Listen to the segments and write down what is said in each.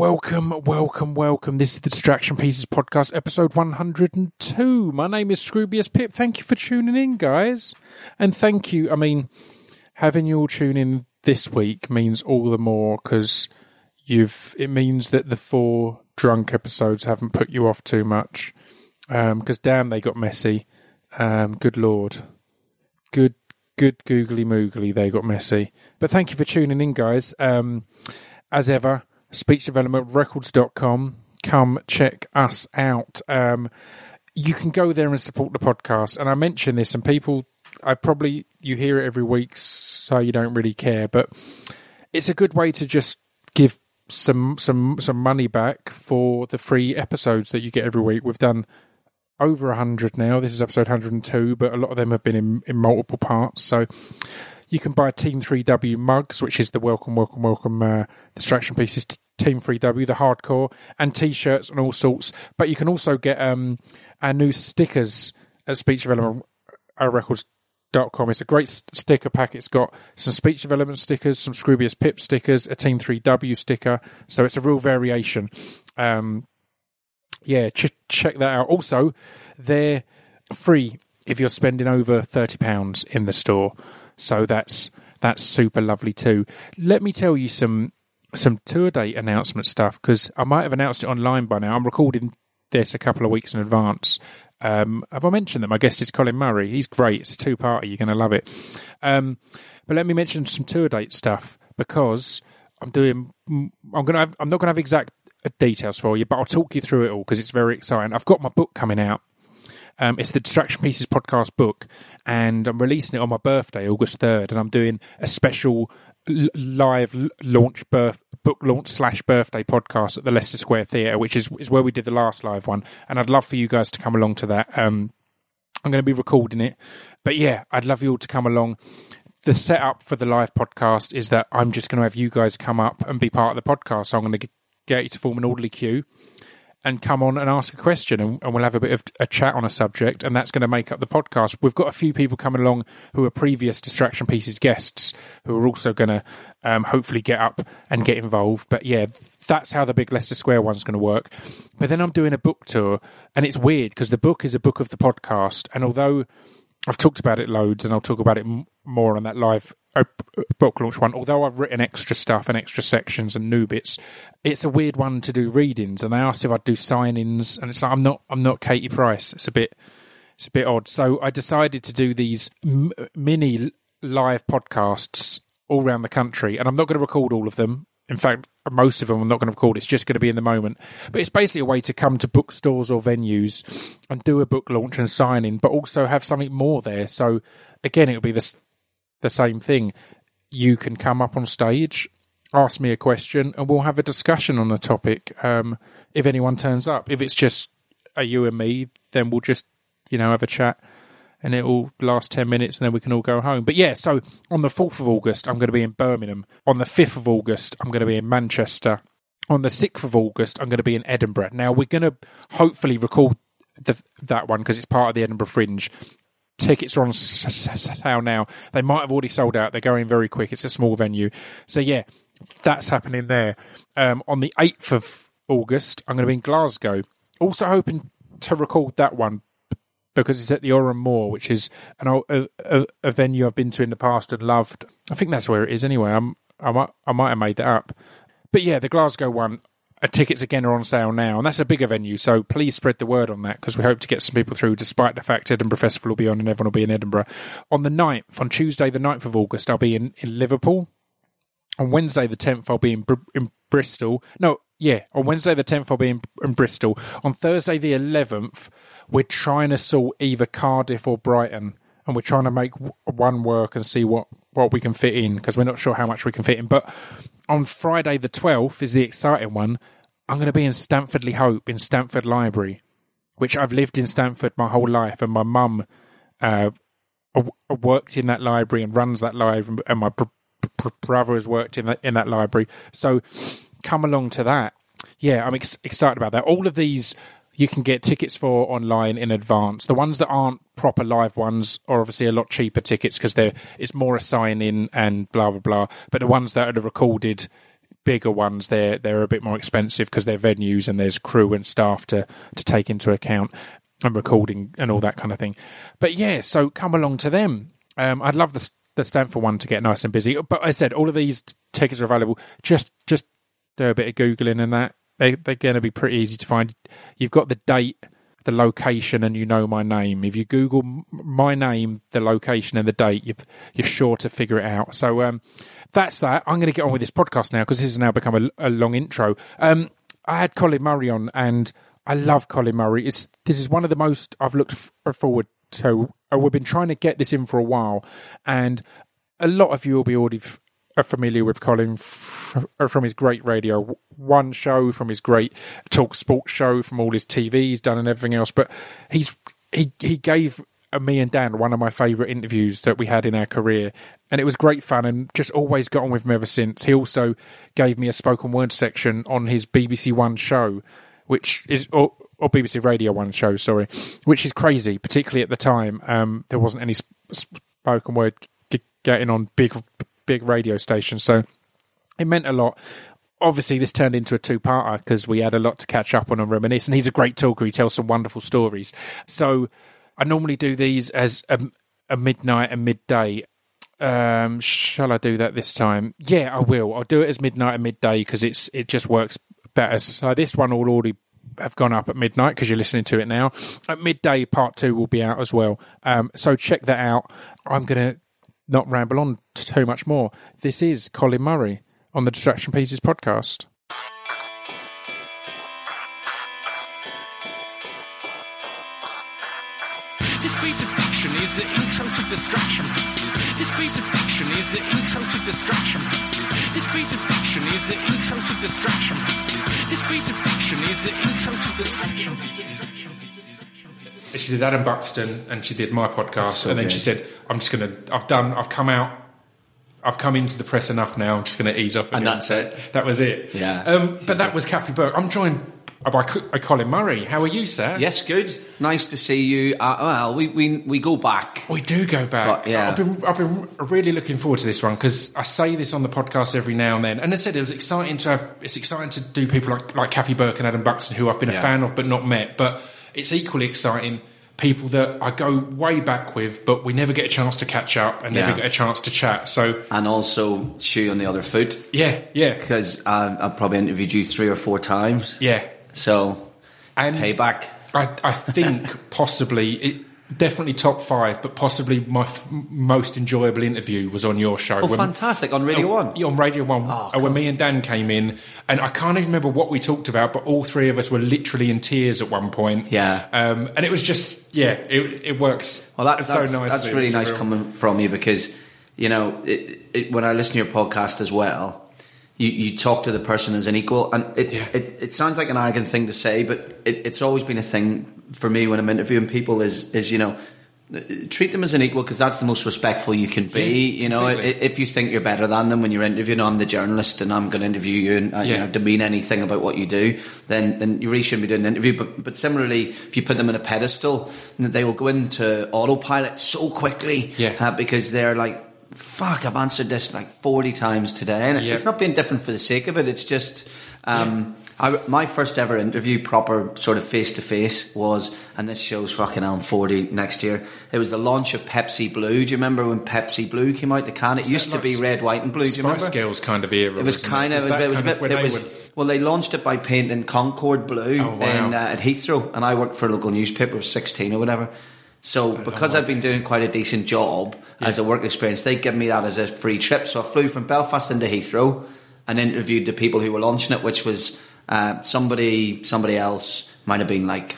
Welcome, welcome, welcome. This is the Distraction Pieces podcast, episode 102. My name is Scroobius Pip. Thank you for tuning in, guys. And thank you. I mean, having you all tune in this week means all the more because you've, it means that the four drunk episodes haven't put you off too much. Because um, damn, they got messy. Um, good lord. Good, good googly moogly, they got messy. But thank you for tuning in, guys. Um, as ever, speechdevelopmentrecords.com. Come check us out. Um, you can go there and support the podcast. And I mention this, and people, I probably, you hear it every week, so you don't really care, but it's a good way to just give some some some money back for the free episodes that you get every week. We've done over 100 now. This is episode 102, but a lot of them have been in, in multiple parts. So you can buy Team 3W mugs, which is the welcome, welcome, welcome uh, distraction pieces. Team 3W, the hardcore, and t-shirts and all sorts. But you can also get um, our new stickers at Speech Development Records dot com. It's a great sticker pack. It's got some speech development stickers, some Scroobius Pip stickers, a Team 3W sticker. So it's a real variation. Um, yeah, ch- check that out. Also, they're free if you're spending over £30 in the store. So that's that's super lovely too. Let me tell you some some tour date announcement stuff because I might have announced it online by now. I'm recording this a couple of weeks in advance. Um, have I mentioned that my guest is Colin Murray? He's great. It's a two party. You're going to love it. Um, but let me mention some tour date stuff because I'm doing. I'm to. I'm not going to have exact details for you, but I'll talk you through it all because it's very exciting. I've got my book coming out um, it's the Distraction Pieces podcast book, and I'm releasing it on my birthday, August 3rd, and I'm doing a special live launch birth book launch slash birthday podcast at the Leicester Square Theatre, which is is where we did the last live one, and I'd love for you guys to come along to that. Um, I'm going to be recording it, but yeah, I'd love you all to come along. The setup for the live podcast is that I'm just going to have you guys come up and be part of the podcast. So I'm going to get you to form an orderly queue and come on and ask a question and, and, we'll have a bit of a chat on a subject and that's going to make up the podcast. We've got a few people coming along who are previous Distraction Pieces guests who are also going to um, hopefully get up and get involved. But yeah, that's how the big Leicester Square one's going to work. But then I'm doing a book tour and it's weird because the book is a book of the podcast. And although I've talked about it loads and I'll talk about it more on that live a book launch one, although I've written extra stuff and extra sections and new bits, it's a weird one to do readings. And they asked if I'd do signings, and it's like I'm not I'm not Katie Price. It's a bit it's a bit odd. So I decided to do these m- mini live podcasts all around the country, and I'm not going to record all of them. In fact, most of them I'm not going to record. It's just going to be in the moment. But it's basically a way to come to bookstores or venues and do a book launch and signing, but also have something more there. So again, it'll be this the same thing. You can come up on stage, ask me a question, and we'll have a discussion on the topic. Um, if anyone turns up, if it's just a you and me, then we'll just you know have a chat, and it will last ten minutes, and then we can all go home. But yeah, so on the fourth of August, I'm going to be in Birmingham. On the fifth of August, I'm going to be in Manchester. On the 6th of August, I'm going to be in Edinburgh. Now, we're going to hopefully record the, that one because it's part of the Edinburgh Fringe tickets are on sale now. They might have already sold out. They're going very quick. It's a small venue. So, yeah, that's happening there. Um, on the 8th of August, I'm going to be in Glasgow. Also hoping to record that one because it's at the Oran Mor, which is an a, a, a, venue I've been to in the past and loved. I think that's where it is anyway. I'm, I might, I might have made that up. But yeah, the Glasgow one, Uh, tickets again are on sale now, and that's a bigger venue. So please spread the word on that because we hope to get some people through, despite the fact Edinburgh Festival will be on and everyone will be in Edinburgh. On the 9th, on Tuesday, the 9th of August, I'll be in, in Liverpool. On Wednesday, the 10th, I'll be in, in Bristol. No, yeah, on Wednesday, the 10th, I'll be in, in Bristol. On Thursday, the 11th, we're trying to sort either Cardiff or Brighton and we're trying to make one work and see what, what we can fit in because we're not sure how much we can fit in. But on Friday the 12th is the exciting one. I'm going to be in Stanford Le Hope in Stanford Library, which I've lived in Stanford my whole life, and my mum uh, worked in that library and runs that library, and my br- br- brother has worked in that in that library. So come along to that. Yeah, I'm ex- excited about that. All of these you can get tickets for online in advance. The ones that aren't proper live ones are obviously a lot cheaper tickets because they're it's more a sign in and blah blah blah. But the ones that are recorded bigger ones, they're they're a bit more expensive because they're venues and there's crew and staff to to take into account and recording and all that kind of thing. But yeah, so come along to them. Um, I'd love the the Stanford one to get nice and busy. But I said all of these tickets are available. Just just do a bit of googling and that they they're going to be pretty easy to find. You've got the date, the location, and you know my name. If you Google my name, the location, and the date, you you're sure to figure it out. So um, that's that. I'm going to get on with this podcast now because this has now become a, a long intro. Um, I had Colin Murray on, and I love Colin Murray. It's this is one of the most I've looked f- forward to. Uh, we've been trying to get this in for a while, and a lot of you will be already f- are familiar with Colin from his great Radio One show, from his great Talk Sports show, from all his TV he's done and everything else. But he's he he gave me and Dan one of my favourite interviews that we had in our career, and it was great fun and just always got on with him ever since. He also gave me a spoken word section on his BBC One show, which is or, or BBC Radio One show, sorry, which is crazy, particularly at the time. Um, there wasn't any sp- spoken word getting on big big radio station. so it meant a lot. Obviously, this turned into a two-parter because we had a lot to catch up on and reminisce. And he's a great talker; he tells some wonderful stories. So, I normally do these as a, a midnight and midday. Um, shall I do that this time? Yeah, I will. I'll do it as midnight and midday because it's it just works better. So this one will already have gone up at midnight because you're listening to it now. At midday, part two will be out as well. Um, so check that out. I'm going to not ramble on too much more. This is Colin Murray on the Distraction Pieces podcast. This piece of fiction is the intro to distraction pieces. This piece of fiction is the intro to distraction pieces. This piece of fiction is the intro to distraction pieces. This piece of fiction is the intro to distraction pieces. She did Adam Buxton and she did my podcast, so and then good. she said, "I'm just going to. I've done. I've come out." I've come into the press enough now. I'm just going to ease off. And that's it. That was it. Yeah. Um, but that was Kathy Burke. I'm joined by Colin Murray. How are you, sir? Yes, good. Nice to see you. Uh, well, we, we we go back. We do go back. But, yeah. I've been I've been really looking forward to this one because I say this on the podcast every now and then. And I said it was exciting to have. It's exciting to do people like like Kathy Burke and Adam Buxton, who I've been a fan of but not met. But it's equally exciting people that I go way back with, but we never get a chance to catch up and never Yeah. get a chance to chat. So And also shoe on the other foot yeah, yeah, because uh, I've probably interviewed you three or four times. yeah. So And payback. I, I think possibly it, definitely top five, but possibly my f- most enjoyable interview was on your show. Oh, when- fantastic on Radio Oh, One. yeah, on Radio One, Oh, uh, when me and Dan came in, and I can't even remember what we talked about, but all three of us were literally in tears at one point. Yeah. um, and it was just yeah, it, it works. Well, that, that's, so nice. that's really nice real- coming from you because, you know, it, it, when I listen to your podcast as well, you, you talk to the person as an equal. And it, Yeah. it, it sounds like an arrogant thing to say, but it, it's always been a thing for me when I'm interviewing people is, is you know, treat them as an equal because that's the most respectful you can be. Yeah, you know, completely. if you think you're better than them when you're interviewing, I'm the journalist and I'm going to interview you and uh, you Yeah. know demean anything about what you do, then then you really shouldn't be doing an interview. But but similarly, if you put them in a pedestal, they will go into autopilot so quickly, Yeah. uh, because they're like. Fuck! I've answered this like forty times today, and Yeah. it's not being different for the sake of it. It's just um, I, my first ever interview, proper sort of face to face, was, and this show's fucking on 40 next year. It was the launch of Pepsi Blue. Do you remember when Pepsi Blue came out? The can. It used to like be red, white, and blue. Do you remember? Girls kind of era. It was kind of, it was, it was a bit, it was, well, they launched it by painting Concorde blue Oh, wow. in, uh, at Heathrow, and I worked for a local newspaper, I was 16 or whatever. So, because I've been doing quite a decent job as a work experience, they give me that as a free trip. So I flew from Belfast into Heathrow and interviewed the people who were launching it, which was uh, somebody, somebody else, might have been like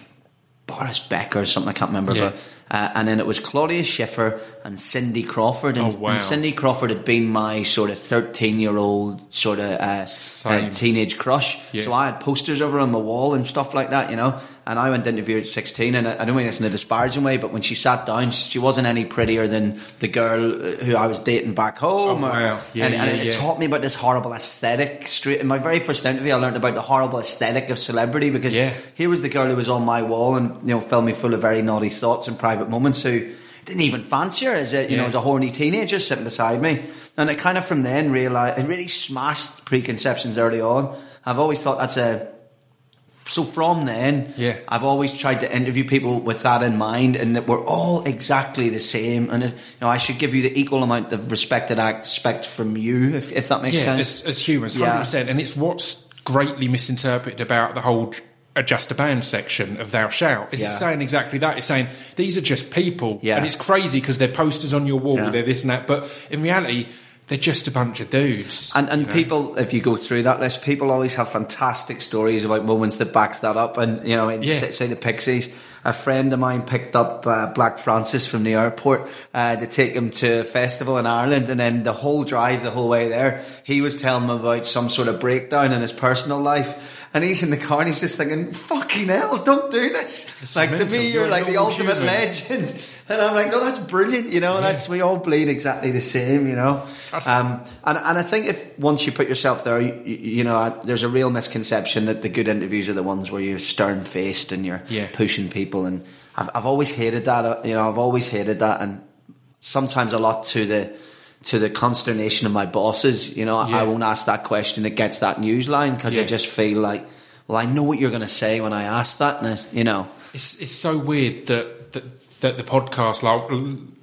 Boris Becker or something, I can't remember. Yeah. But uh, and then it was Claudia Schiffer and Cindy Crawford. And, Oh, wow. and Cindy Crawford had been my sort of 13 year old sort of uh, uh, teenage crush. Yeah. So I had posters over on my wall and stuff like that, you know. And I went to interview at 16, and I don't mean this in a disparaging way, but when she sat down, she wasn't any prettier than the girl uh, who I was dating back home. Oh, wow. Yeah, and and yeah, it, yeah. taught me about this horrible aesthetic. Straight in my very first interview, I learned about the horrible aesthetic of celebrity because here was the girl who was on my wall and you know filled me full of very naughty thoughts and private moments who didn't even fancy her as a you know Yeah. as a horny teenager sitting beside me. And it kind of from then realized it really smashed preconceptions early on. I've always thought that's a so from then, Yeah. I've always tried to interview people with that in mind, and that we're all exactly the same. And uh, you know, I should give you the equal amount of respect that I expect from you, if, if that makes yeah, sense. as, as humans, Yeah. percent, and it's what's greatly misinterpreted about the whole adjust a band section of Thou Shalt. Is Yeah. it saying exactly that? It's saying these are just people, Yeah. and it's crazy because they're posters on your wall, they're this and that, but in reality, they're just a bunch of dudes. And and you know? people, if you go through that list, people always have fantastic stories about moments that backs that up. And you know, in Yeah. say, say the Pixies, a friend of mine picked up uh, Black Francis from the airport uh, to take him to a festival in Ireland, and then the whole drive, the whole way there, he was telling him about some sort of breakdown in his personal life. And he's in the car and he's just thinking, fucking hell, don't do this. It's like, to me, You're you're like the ultimate human. legend. And I'm like, no, that's brilliant, you know, and Yeah. that's, we all bleed exactly the same, you know. Um, and, and I think if once you put yourself there, you, you know, uh, there's a real misconception that the good interviews are the ones where you're stern faced and you're Yeah. pushing people. And I've, I've always hated that, uh, you know, I've always hated that. And sometimes a lot to the, to the consternation of my bosses, you know, I- Yeah. I won't ask that question that gets that news line because I just feel like, well, I know what you're going to say when I ask that, and you know, It's it's so weird that that, that the podcast, like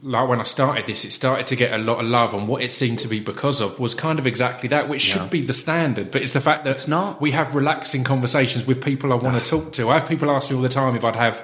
like when I started this, it started to get a lot of love, and what it seemed to be because of was kind of exactly that, which Yeah. should be the standard, but it's the fact that It's not. We have relaxing conversations with people I want to talk to. I have people ask me all the time if I'd have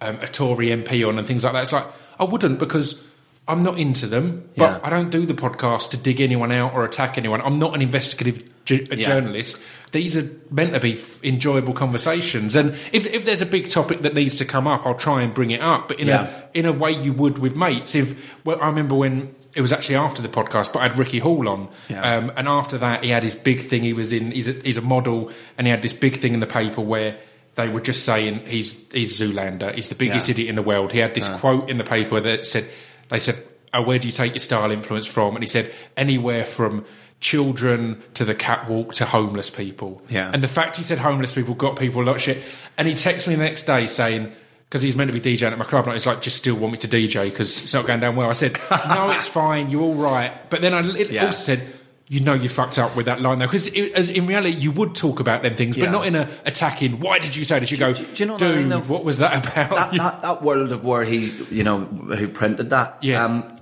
um, a Tory MP on and things like that. It's like I wouldn't because. I'm not into them, but Yeah. I don't do the podcast to dig anyone out or attack anyone. I'm not an investigative ju- Yeah. journalist. These are meant to be f- enjoyable conversations, and if, if there's a big topic that needs to come up, I'll try and bring it up. But in Yeah. a in a way you would with mates. If well, I remember when it was actually after the podcast, but I had Ricky Hall on, Yeah. um, and after that he had his big thing. He was in. He's a, he's a model, and he had this big thing in the paper where. They were just saying he's he's Zoolander. He's the biggest Yeah. idiot in the world. He had this quote in the paper that said, "They said, oh, where do you take your style influence from?" And he said, "Anywhere from children to the catwalk to homeless people." Yeah. And the fact he said homeless people got people a lot of shit. And he texted me the next day saying, because he's meant to be DJing at my club, and he's like, just still want me to DJ because it's not going down well. I said, no, it's fine, you're all right. But then I Yeah. also said, you know you fucked up with that line though, because in reality you would talk about them things, Yeah. but not in a attacking. Why did you say this? You go, do- do you know what I dude, mean, though? what was that about? that, that, that world of where he, you know, who printed that. Yeah. Um,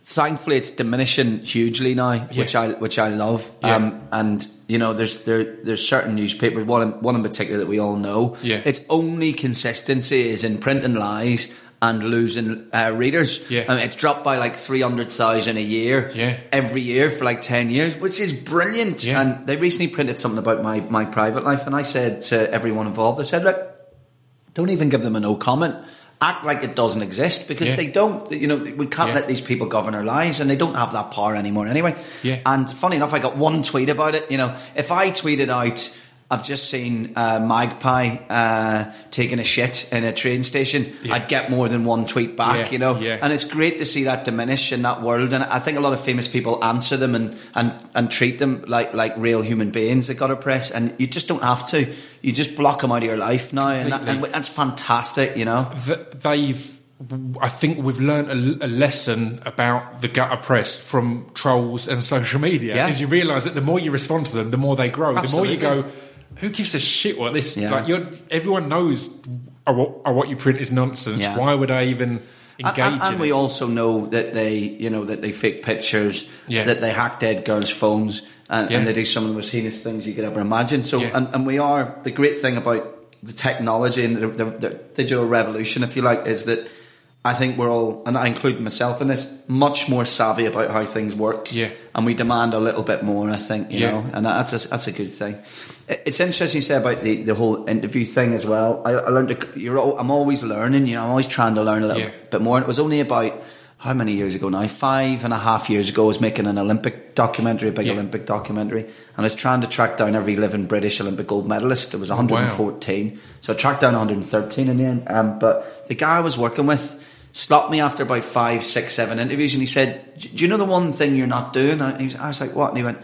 thankfully, it's diminishing hugely now, which I which I love. Yeah. Um, and you know, there's there there's certain newspapers, one in, one in particular that we all know. Yeah. Its only consistency is in printing lies and losing uh, readers. Yeah. I mean, it's dropped by like three hundred thousand a year. Yeah. Every year for like ten years, which is brilliant. Yeah. And they recently printed something about my my private life, and I said to everyone involved, I said, look don't even give them a no comment. Act like it doesn't exist because Yeah. they don't. You know, we can't let these people govern our lives, and they don't have that power anymore anyway. Yeah. And funny enough, I got one tweet about it. You know, if I tweeted out, "I've just seen uh, Magpie uh, taking a shit in a train station," Yeah. I'd get more than one tweet back. Yeah, You know, yeah. and it's great to see that diminish in that world. And I think a lot of famous people answer them and and and treat them like like real human beings that got a press, and you just don't have to. You just block them out of your life now, and, that, and that's fantastic. You know. Th- they've I think we've learned a, a lesson about the gutter press from trolls and social media. Yeah. Is you realise that the more you respond to them, the more they grow. The more you go, who gives a shit what this? Yeah. Like you're, everyone knows uh, what, uh, what you print is nonsense. Yeah. Why would I even engage And, and, and we also know that they, you know, that they fake pictures, Yeah. that they hack dead girls' phones, and, Yeah. and they do some of the most heinous things you could ever imagine. So, Yeah. and, and we are the great thing about the technology and the, the, the digital revolution, if you like, is that I think we're all, and I include myself in this, much more savvy about how things work. Yeah. and we demand a little bit more. I think, you know, and that's a, that's a good thing. It- It's interesting you say about the, the whole interview thing as well. I, I learned to, you're. al- I'm always learning. You know, I'm always trying to learn a little Yeah. bit more. And it was only about how many years ago now? Five and a half years ago, I was making an Olympic documentary, a big Yeah. Olympic documentary, and I was trying to track down every living British Olympic gold medalist. There was 114, so I tracked down 113 in the end. Um, but the guy I was working with stopped me after about five, six, seven interviews, and he said, "Do you know the one thing you're not doing?" I, was- I was like, "What?" And he went,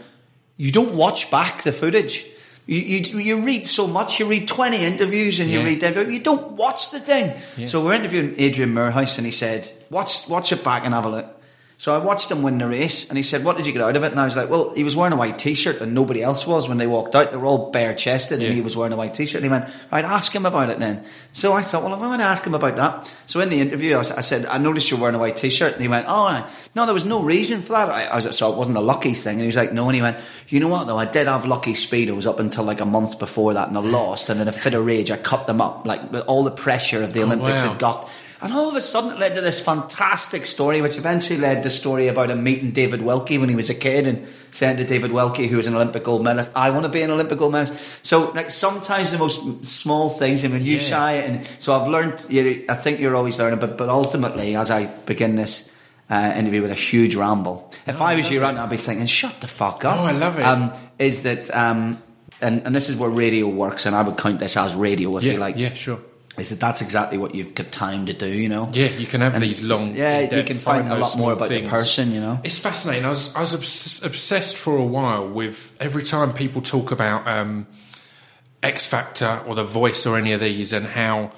"You don't watch back the footage." You, you you read so much. You read twenty interviews and you Yeah. read them, but you don't watch the thing. So we're interviewing Adrian Moorhouse, and he said, "Watch watch it back and have a look." So I watched him win the race, and he said, "What did you get out of it?" And I was like, "Well, he was wearing a white t-shirt, and nobody else was when they walked out. They were all bare chested, and Yeah. he was wearing a white t-shirt." And he went, "Right, ask him about it then." So I thought, "Well, I'm going to ask him about that." So in the interview, I, said, "I noticed you're wearing a white t-shirt," and he went, "Oh, no, there was no reason for that." I, I was, so it wasn't a lucky thing, and he was like, "No," and he went, "You know what though? I did have lucky speedos up until like a month before that, and I lost, and in a fit of rage, I cut them up, like with all the pressure of the oh, Olympics wow. had got." And all of a sudden it led to this fantastic story, which eventually led to the story about him meeting David Wilkie when he was a kid and saying to David Wilkie, who was an Olympic gold medalist, I want to be an Olympic gold medalist. So like sometimes the most small things, I mean, you Yeah. shy and so I've learned, you, I think you're always learning, but, but ultimately as I begin this uh, interview with a huge ramble, if I was you right now, I'd be thinking, shut the fuck up. Oh, I love it. Um, is that, um, and, and this is where radio works, and I would count this as radio if Yeah, you like yeah, sure. Is that that's exactly what you've got time to do, you know? Yeah, you can have And these long. Yeah, you can find a lot more about things. the person, you know? It's fascinating. I was I was obs- obsessed for a while with every time people talk about um, X Factor or The Voice or any of these, and how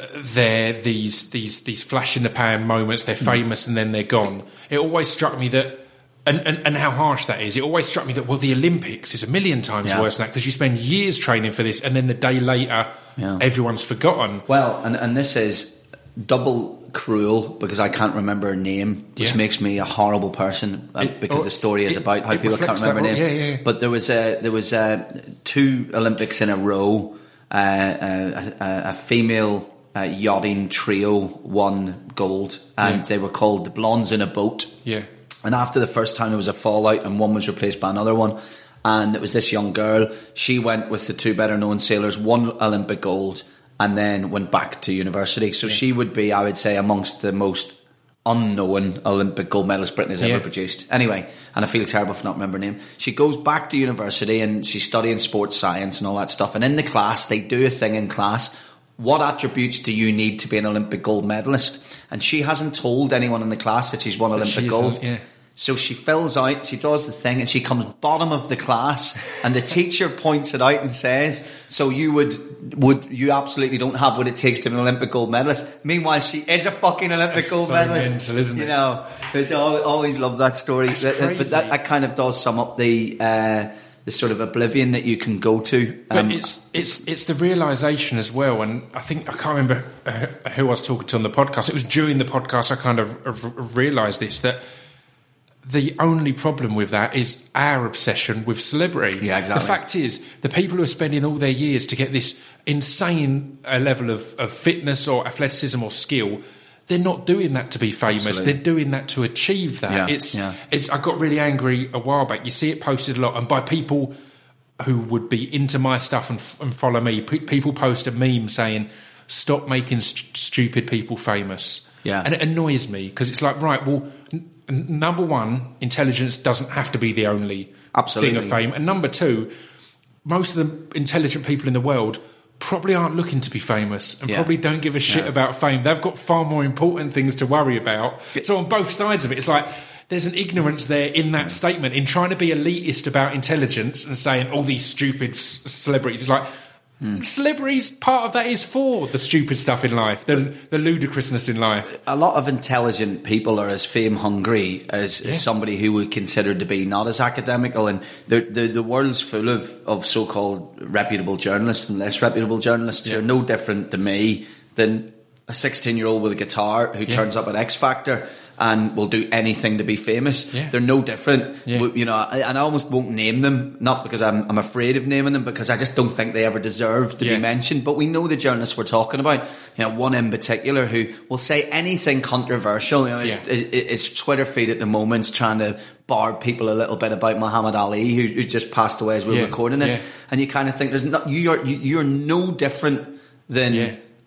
uh, they're these these these flash in the pan moments. They're famous and then they're gone. It always struck me that. And, and, and how harsh that is. It always struck me that, well, the Olympics is a million times Yeah. worse than that because you spend years training for this and then the day later, Yeah. everyone's forgotten. Well, and, and this is double cruel because I can't remember her name, which Yeah. makes me a horrible person uh, It- because oh, the story is it- about how people can't remember her that, name. yeah, yeah, yeah. But there was a, there was a, two Olympics in a row. Uh, a, a, a female uh, yachting trio won gold, and Yeah. they were called the Blondes in a Boat. Yeah. And after the first time, there was a fallout, and one was replaced by another one. And it was this young girl. She went with the two better known sailors, won Olympic gold, and then went back to university. So she would be, I would say, amongst the most unknown Olympic gold medalists Britain has Yeah. ever produced. Anyway, and I feel terrible for not remembering her name. She goes back to university and she's studying sports science and all that stuff. And in the class, they do a thing in class. What attributes do you need to be an Olympic gold medalist? And she hasn't told anyone in the class that she's won Olympic she's, gold. uh, yeah. So she fills out, she does the thing, and she comes bottom of the class, and the teacher points it out and says, "So you would, would you absolutely don't have what it takes to be an Olympic gold medalist." Meanwhile, she is a fucking Olympic It's gold so medalist. mental, isn't you know, it's always, love that story. That- but that, that kind of does sum up the uh, the sort of oblivion that you can go to. But Um, it's it's it's the realization as well, and I think I can't remember uh, who I was talking to on the podcast. It was during the podcast I kind of r- realized this that the only problem with that is our obsession with celebrity. Yeah, exactly. The fact is, the people who are spending all their years to get this insane uh, level of, of fitness or athleticism or skill. They're not doing that to be famous. Absolutely. They're doing that to achieve that. Yeah, it's, yeah. it's. I got really angry a while back. You see it posted a lot, and by people who would be into my stuff and, f- and follow me. P- people post a meme saying, "Stop making st- stupid people famous." Yeah. and it annoys me because it's like, right, well, n- number one, intelligence doesn't have to be the only Absolutely. thing of fame, and number two, most of the intelligent people in the world. Probably aren't looking to be famous and Yeah. probably don't give a shit about fame. They've got far more important things to worry about. So, on both sides of it, it's like there's an ignorance there in that mm. statement in trying to be elitist about intelligence and saying all these stupid celebrities. It's like Mm. celebrities. Part of that is for the stupid stuff in life, the the ludicrousness in life. a lot of intelligent people are as fame hungry as, Yeah. as somebody who would consider to be not as academical, and the the, the world's full of, of so called reputable journalists and less reputable journalists who are no different to me than a sixteen year old with a guitar who Yeah. turns up at X Factor. And will do anything to be famous. Yeah. They're no different, Yeah. You know. And I almost won't name them, not because I'm, I'm afraid of naming them, because I just don't think they ever deserve to Yeah. be mentioned. But we know the journalists we're talking about. You know, one in particular who will say anything controversial. You know, his, Yeah. his, his Twitter feed at the moment's trying to bar people a little bit about Muhammad Ali, who, who just passed away as we're recording this. And you kind of think there's not you are you, you're no different than.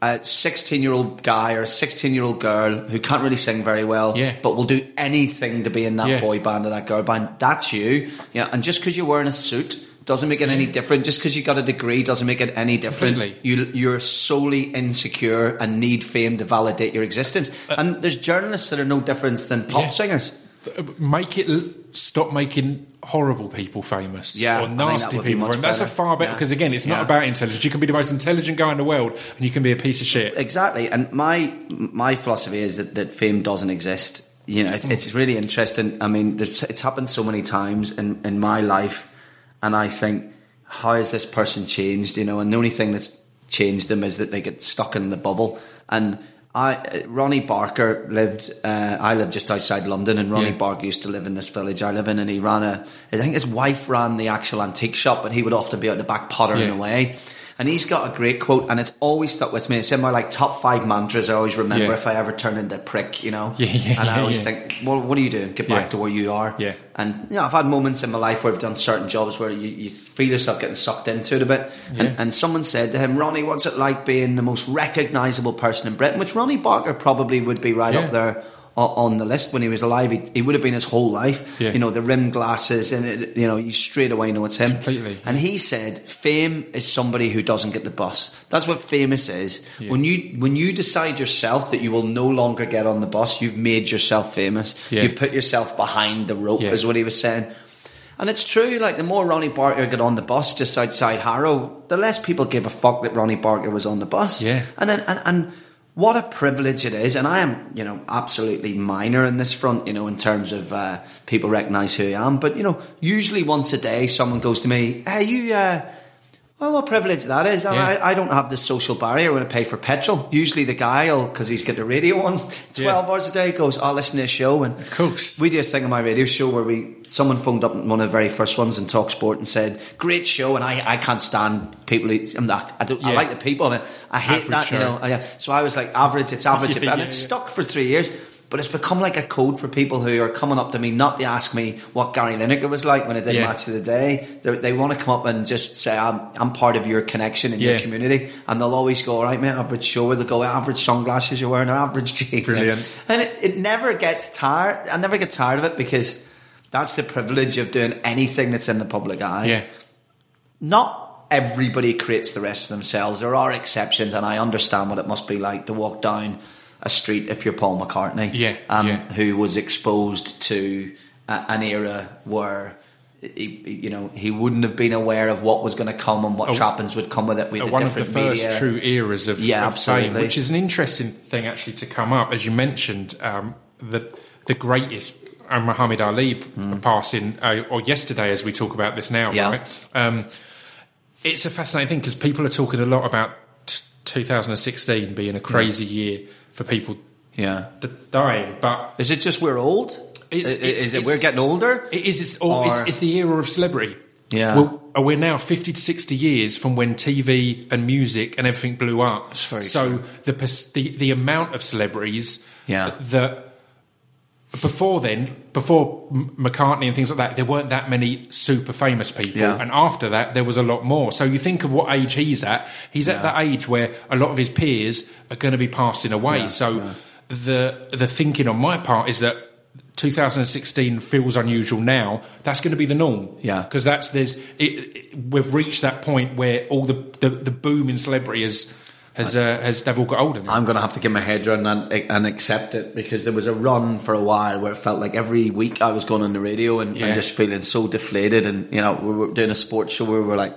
Yeah. A 16 year old guy or a 16 year old girl who can't really sing very well, Yeah. but will do anything to be in that Yeah. boy band or that girl band. That's you. Yeah, and just because you're wearing a suit doesn't make it any different. Just because you got a degree doesn't make it any different. Completely. You, you're solely insecure and need fame to validate your existence. and there's journalists that are no different than pop Uh, Yeah. singers. Make it stop making horrible people famous Yeah, or nasty be people much. That's a far better Yeah. because again, it's not Yeah. about intelligence. You can be the most intelligent guy in the world, and you can be a piece of shit. Exactly, and my my philosophy is that, that fame doesn't exist. You know, it, it's really interesting. I mean, it's happened so many times in, in my life, and I think, how has this person changed? You know, and the only thing that's changed them is that they get stuck in the bubble. And I, Ronnie Barker lived. Uh, I lived just outside London, and Ronnie Yeah. Barker used to live in this village I live in, and he ran a. I think his wife ran the actual antique shop, but he would often be out the back pottering Yeah. away. And he's got a great quote, and it's always stuck with me. It's in my like top five mantras. I always remember Yeah. if I ever turn into a prick, you know. Yeah, yeah, and I always think, well, what are you doing? Get back to where you are. Yeah. And you know, I've had moments in my life where I've done certain jobs where you, you feel yourself getting sucked into it a bit. Yeah. And, and someone said to him, Ronnie, what's it like being the most recognisable person in Britain? Which Ronnie Barker probably would be right up there on the list when he was alive. He, he would have been his whole life. Yeah. You know, the rimmed glasses, and it, you know, you straight away know it's him. Completely. And he said, "Fame is somebody who doesn't get the bus. That's what famous is. Yeah. When you when you decide yourself that you will no longer get on the bus, you've made yourself famous. Yeah. You put yourself behind the rope, is what he was saying." And it's true. Like the more Ronnie Barker got on the bus just outside Harrow, the less people gave a fuck that Ronnie Barker was on the bus. Yeah. And then, and and what a privilege it is. And I am, you know, absolutely minor in this front, you know, in terms of uh, people recognise who I am. But you know, usually once a day, someone goes to me, "Hey, you." Uh, well, what privilege that is. Yeah. I, I don't have the social barrier when I pay for petrol. Usually the guy because he's got the radio on 12 Yeah. hours a day, goes, I'll listen to a show. And Of course. we do a thing on my radio show where we someone phoned up one of the very first ones in Talk Sport and said, "Great show," and I, I can't stand people. Who, I'm not, I don't. I like the people. I, I hate Average that. You know. I- so I was like, average. It's average, Yeah, and yeah, it's yeah. stuck for three years. But it's become like a code for people who are coming up to me not to ask me what Gary Lineker was like when I did Yeah. Match of the Day. They, they want to come up and just say, I'm, I'm part of your connection in your community. And they'll always go, all right, mate, average show. They'll go, average sunglasses you're wearing, average jeans. Brilliant. And it, it never gets tired. I never get tired of it because that's the privilege of doing anything that's in the public eye. Yeah. Not everybody creates the rest of themselves. There are exceptions, and I understand what it must be like to walk down a street if you're Paul McCartney, Yeah, um, yeah. who was exposed to a, an era where. He, you know, he wouldn't have been aware of what was going to come and what Oh, trappings would come with it. We had one of the first media. true eras of, Yeah, of fame, absolutely. which is an interesting thing actually to come up. As you mentioned, um, the the greatest uh, Muhammad Ali passing, uh, or yesterday, as we talk about this now. Yeah. right? Um, it's a fascinating thing because people are talking a lot about t- 2016 being a crazy year for people Yeah, dying, but is it just we're old? It's- is, it's- is it we're getting older? It is. It's, all, it's, Or- it's the era of celebrity. Yeah. Well, uh, we're now 50 to 60 years from when TV and music and everything blew up. So true. the, the the amount of celebrities Yeah. that before then, before McCartney and things like that, there weren't that many super famous people. Yeah. And after that, there was a lot more. So you think of what age he's at. He's at Yeah. that age where a lot of his peers are going to be passing away. Yeah, so the the thinking on my part is that 2016 feels unusual now. That's going to be the norm. Yeah. because that's there's it, it, we've reached that point where all the the, the boom in celebrity has has uh, has they've all got older. Now. I'm going to have to get my head around and, and accept it because there was a run for a while where it felt like every week I was going on the radio and, Yeah. and just feeling so deflated. And, you know, we were doing a sports show where we were like,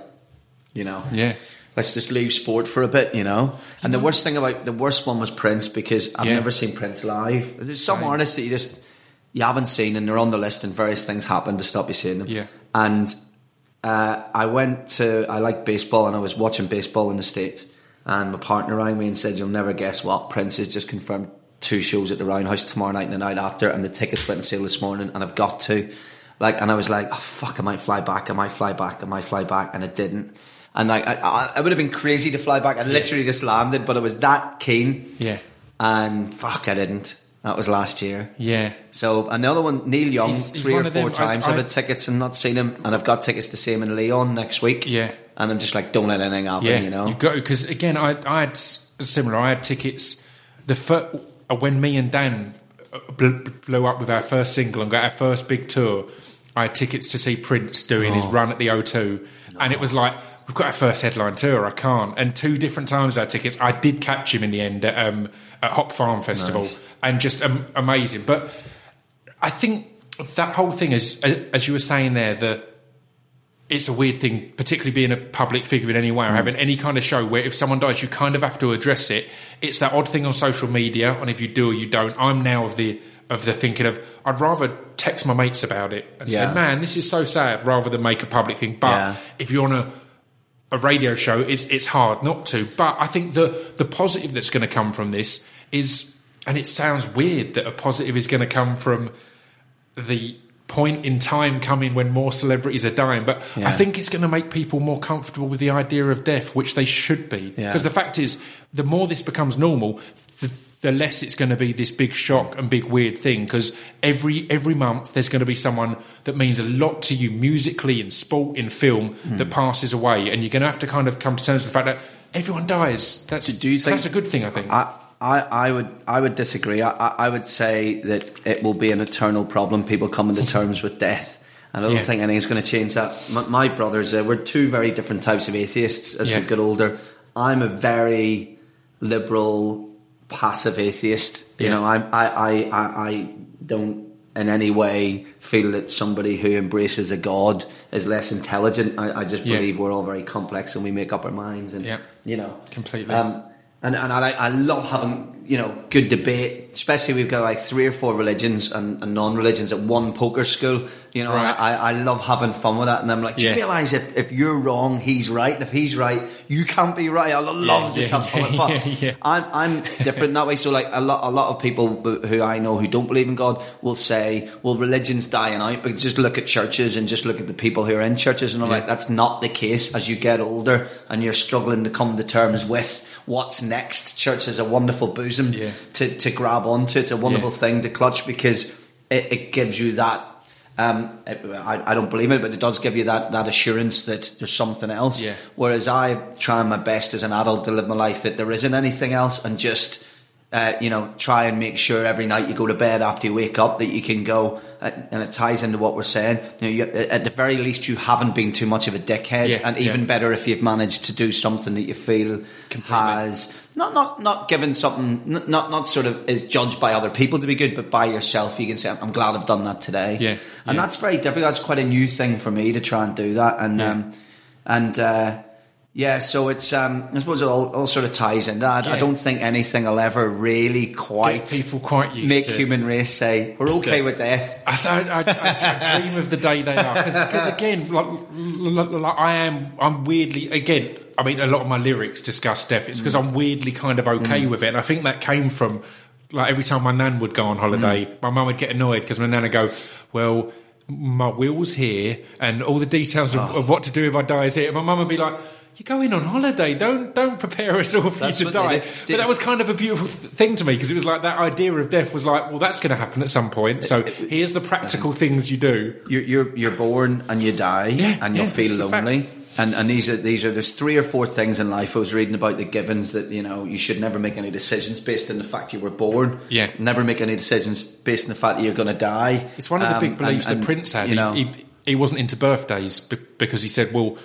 you know, Yeah. let's just leave sport for a bit, you know. And the worst thing about the worst one was Prince because I've Yeah. never seen Prince live. There's some Same. artists that you just you haven't seen and they're on the list and various things happen to stop you seeing them. Yeah. And uh, I went to I like baseball and I was watching baseball in the states and my partner rang me and said you'll never guess what Prince has just confirmed. Two shows at the Roundhouse tomorrow night and the night after and the tickets went on sale this morning and I've got to. Like and I was like oh fuck I might fly back I might fly back I might fly back and it didn't. And like I, I, I would have been crazy to fly back. I literally just landed but I was that keen. Yeah, and fuck I didn't. That was last year. Yeah. so another one, Neil Young, He's- he's three one or of them- four times. I- I've I- had tickets and not seen him, and I've got tickets to see him in Leon next week. Yeah. And I'm just like, don't let anything happen, Yeah, you know. you've got because again, I, I had similar. I had tickets. The fir- uh, when me and Dan uh, blew up with our first single and got our first big tour, I had tickets to see Prince doing his Oh. run at the O2, and it was like we've got our first headline tour. I can't. And two different times I had tickets. I did catch him in the end at, um, at Hop Farm Festival, Nice. and just um, amazing. But I think that whole thing is, as you were saying there, that it's a weird thing, particularly being a public figure in any way or mm. having any kind of show where if someone dies, you kind of have to address it. It's that odd thing on social media, and if you do or you don't, I'm now of the of the thinking of I'd rather text my mates about it and Yeah. say, "Man, this is so sad," rather than make a public thing. But Yeah. if you're on a a radio show, it's it's hard not to. But I think the the positive that's going to come from this is, and it sounds weird that a positive is going to come from the point in time coming when more celebrities are dying. But I think it's going to make people more comfortable with the idea of death, which they should be. Yeah. Because the fact is, the more this becomes normal, the, the less it's going to be this big shock and big weird thing. Because every every month there's going to be someone that means a lot to you musically, in sport, in film, Hmm. that passes away, and you're going to have to kind of come to terms with the fact that everyone dies. That's Do- think- that's a good thing? I think. I, I, I would I would disagree. I, I would say that it will be an eternal problem. People coming to terms with death, and I don't Yeah. think anything's going to change that. My, my brothers, uh, we're two very different types of atheists. As Yeah. we get older, I'm a very liberal, passive atheist. You Yeah. know, I, I I I don't in any way feel that somebody who embraces a god is less intelligent. I, I just believe we're all very complex and we make up our minds and Yeah. you know Completely. um, and and I, I love having you know good debate, especially we've got like three or four religions and, and non-religions at one poker school. You know, Right. I, I love having fun with that. And I'm like, do Yeah. you realise if, if you're wrong, he's right, and if he's right, you can't be right. I love Yeah, just yeah, have fun. But yeah. I'm I'm different that way. So like a lot a lot of people who I know who don't believe in God will say, well, religion's dying out, but just look at churches and just look at the people who are in churches, and I'm like, that's not the case. As you get older and you're struggling to come to terms with what's next, church is a wonderful bosom Yeah. to to grab onto. It's a wonderful Yeah. thing to clutch because it, it gives you that. Um, it- I, I don't believe it, but it does give you that, that assurance that there's something else. Yeah. Whereas I try my best as an adult to live my life that there isn't anything else and just, uh, you know, try and make sure every night you go to bed after you wake up that you can go, uh, and it ties into what we're saying. You know, you, at the very least, you haven't been too much of a dickhead, Yeah, and even yeah. better if you've managed to do something that you feel has not not not given something not not sort of is judged by other people to be good, but by yourself. You can say, "I'm glad I've done that today." Yeah, and yeah. that's very difficult. That's quite a new thing for me to try and do that, and um, and. Uh, yeah, so it's um, I suppose it all, all sort of ties in that. I Yeah. don't think anything will ever really quite Get people quite used make to human race say we're okay with death. I, thought, I, I, I dream of the day they are because again, like, like, I am, I'm weirdly again. I mean, a lot of my lyrics discuss death. It's because mm. I'm weirdly kind of okay mm. with it, and I think that came from like every time my nan would go on holiday, mm. my mum would get annoyed because my nan would go, "Well, my will's here, and all the details of, of what to do if I die is here." And my mum would be like. You're going on holiday. Don't don't prepare us all for That's you to die. But that was kind of a beautiful th- thing to me because it was like that idea of death was like, well, that's going to happen at some point. So here's the practical things you do. You're you're, you're born and you die, Yeah, and you'll yeah, feel it's a fact. lonely. And and these are these are there's three or four things in life. I was reading about the givens that you know you should never make any decisions based on the fact you were born. Yeah. never make any decisions based on the fact that you're going to die. It's one of the Um, big beliefs and- and, Prince had. You know, he, he, he wasn't into birthdays because he said, well,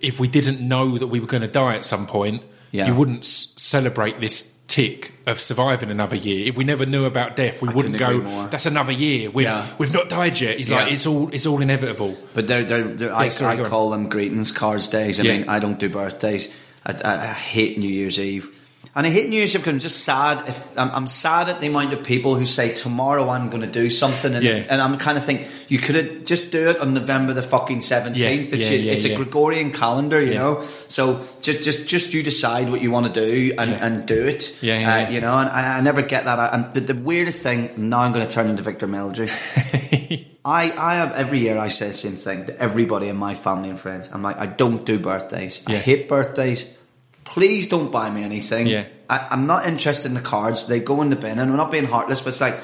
if we didn't know that we were going to die at some point, Yeah. you wouldn't celebrate this tick of surviving another year. If we never knew about death, we wouldn't go, more. that's another year. We've, Yeah. we've not died yet. He's like, it's all, it's all inevitable. But they're, they're, they're, I, sorry, I go on. call them greetings cards days. I Yeah. mean, I don't do birthdays. I, I, I hate New Year's Eve. And I hate New Year's Eve because I'm just sad. If I'm, I'm sad at the amount of people who say tomorrow I'm going to do something, and, Yeah. and I'm kind of think you could just do it on November the fucking seventeenth. Yeah, it's yeah, it's a. Gregorian calendar, you know. So just just just you decide what you want to do and, and do it. Yeah, yeah, uh. You know, and I, I never get that. And, but the weirdest thing now I'm going to turn into Victor Meldrew. I, I have every year I say the same thing to everybody in my family and friends. I'm like, I don't do birthdays. I hate birthdays. Please don't buy me anything. Yeah. I, I'm not interested in the cards. They go in the bin, and I'm not being heartless, but it's like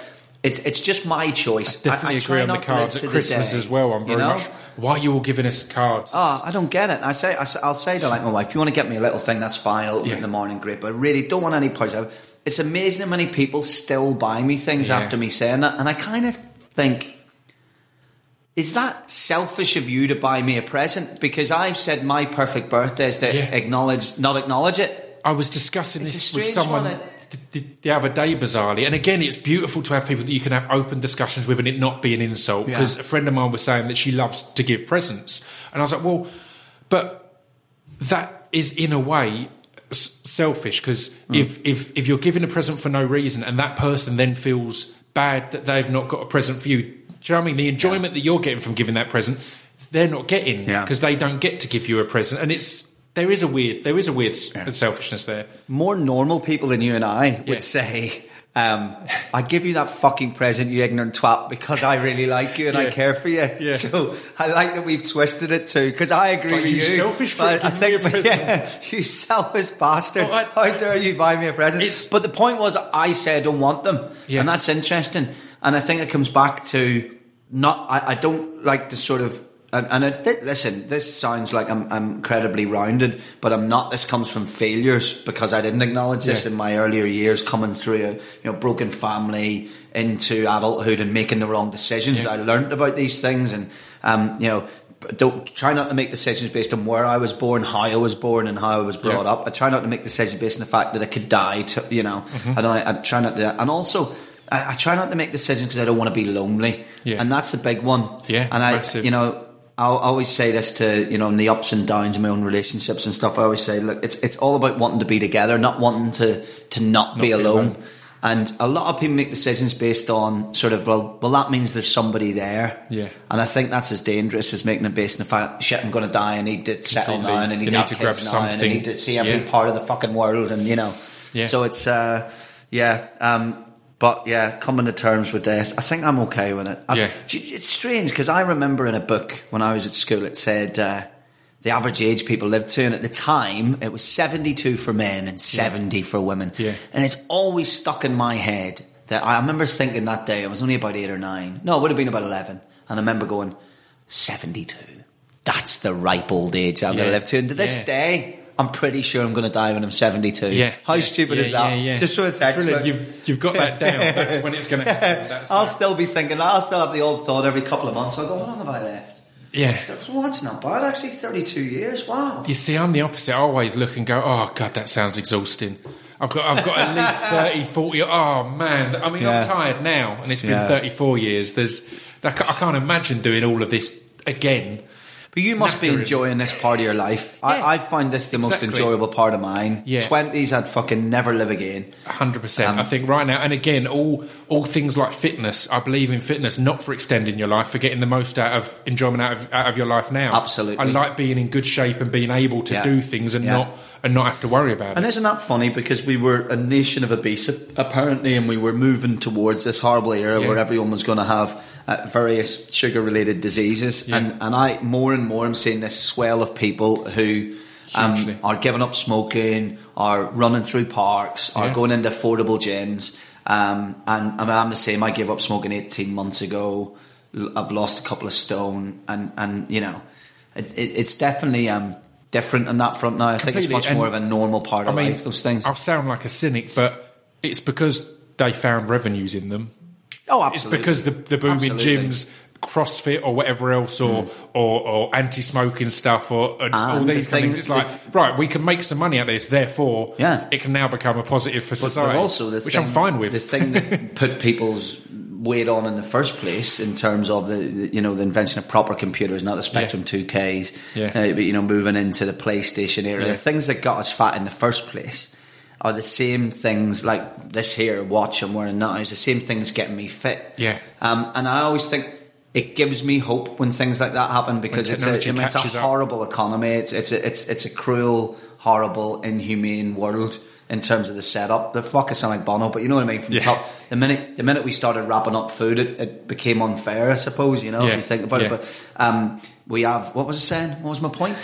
it's it's just my choice. Definitely I, I agree on the not to live cards at Christmas day, as well. I'm you very know? much, why are you all giving us cards? Oh, I don't get it. I say, I say I'll say to like my wife, if you want to get me a little thing, that's fine. I'll open Yeah. in the morning, great. But I really don't want any parts. It's amazing how many people still buy me things Yeah. after me saying that, and I kind of think. Is that selfish of you to buy me a present? Because I've said my perfect birthday is to Yeah. acknowledge, not acknowledge it. I was discussing It's this with someone one, the, the other day, bizarrely, and again, it's beautiful to have people that you can have open discussions with and it not be an insult. Yeah. Because a friend of mine was saying that she loves to give presents, and I was like, well, but that is in a way s- selfish because Mm. if, if if you're giving a present for no reason and that person then feels bad that they've not got a present for you, do you know what I mean? The enjoyment that you're getting from giving that present, they're not getting Yeah. because they don't get to give you a present, and it's there is a weird there is a weird s selfishness there. More normal people than you and I would Yeah. say, um, I give you that fucking present, you ignorant twat, because I really like you and I Yeah. care for you. Yeah. So I like that we've twisted it too, because I agree like, with you you. selfish I giving me a present. yeah, you selfish bastard. Oh, I- How dare you buy me a present? It's- but the point was, I said I don't want them. Yeah. And that's interesting. And I think it comes back to not, I, I don't like to sort of, and, and it, listen, this sounds like I'm, I'm incredibly rounded, but I'm not. This comes from failures because I didn't acknowledge this Yeah. in my earlier years, coming through a you know broken family into adulthood and making the wrong decisions. Yeah. I learned about these things, and um, you know. Don't try not to make decisions based on where I was born, how I was born, and how I was brought Yeah. up. I try not to make decisions based on the fact that I could die. To, you know, Mm-hmm. and I, I try not to. And also, I, I try not to make decisions because I don't want to be lonely. Yeah. And that's the big one. Yeah, And I, massive. you know, I'll always say this to you know in the ups and downs of my own relationships and stuff. I always say, look, it's it's all about wanting to be together, not wanting to to not, be, be alone. alone. And a lot of people make decisions based on sort of well, well, that means there's somebody there. Yeah. And I think that's as dangerous as making it based on the fact, shit, I'm going to die. I need to settle Completely. now, and I need You to need to grab now, and I something. need to see every Yeah. part of the fucking world, and you know. Yeah. So it's uh, yeah. Um, but yeah, coming to terms with death, I think I'm okay with it. I- Yeah. it's strange because I remember in a book when I was at school, it said uh, the average age people lived to, and at the time it was 72 for men and 70 for women. Yeah. And it's always stuck in my head that I remember thinking that day, I was only about eight or nine. No, it would have been about 11. And I remember going, 72. That's the ripe old age I'm going to live to. And to this Yeah. day, I'm pretty sure I'm going to die when I'm 72. Yeah. How Yeah. stupid Yeah, is that? yeah, yeah. Just so a It's text. but- You've, you've got that down. That's when it's going to happen. That's I'll that. still be thinking, I'll still have the old thought every couple of months. I'll go, how long have I left? Yeah. Well, that's not bad, actually. 32 years. Wow. You see, I'm the opposite. I always look and go, oh, God, that sounds exhausting. I've got, I've got at least 30, 40. Oh, man. I mean, Yeah. I'm tired now, and it's been Yeah. 34 years. There's, I can't imagine doing all of this again. But you must be enjoying this part of your life. Yeah. I, I find this the most enjoyable part of mine. Yeah. 20s, I'd fucking never live again. hundred Um, percent. I think right now, and again, all all things like fitness. I believe in fitness, not for extending your life, for getting the most out of enjoyment out of, out of your life now. Absolutely. I like being in good shape and being able to Yeah. do things and not and not have to worry about it. And isn't that funny? Because we were a nation of obese, apparently, and we were moving towards this horrible era Yeah. where everyone was going to have uh, various sugar-related diseases. Yeah. And and I more and more I'm seeing this swell of people who um, are giving up smoking, are running through parks, are Yeah. going into affordable gyms. Um, and I mean, I'm the same. I gave up smoking 18 months ago. I've lost a couple of stone, and and you know, it, it, it's definitely um, different on that front now. I think it's much more of a normal part I of mean, life. Those things. I'll sound like a cynic, but it's because they found revenues in them. Oh, absolutely. It's because the, the booming Absolutely. gyms, CrossFit or whatever else, or hmm. or, or anti-smoking stuff, or and all these the kind of thing- things. It's like right, we can make some money out of this. Therefore, Yeah. it can now become a positive for But- society, also the which thing, I'm fine with. The thing that put people's weight on in the first place, in terms of the, the you know the invention of proper computers, not the Spectrum Two Ks, Yeah. uh, but you know moving into the PlayStation era, Yeah. the things that got us fat in the first place are the same things like this here watch I'm wearing now is the same thing that's getting me fit. Yeah. um, and I always think. It gives me hope when things like that happen because it's a, it's a up. horrible economy. It's it's a, it's it's a cruel, horrible, inhumane world in terms of the setup. The fuck is like Bono, but you know what I mean. From Yeah. the top, the minute the minute we started wrapping up food, it, it became unfair. I suppose you know if you think about Yeah. it. But um, we have what was I saying? What was my point?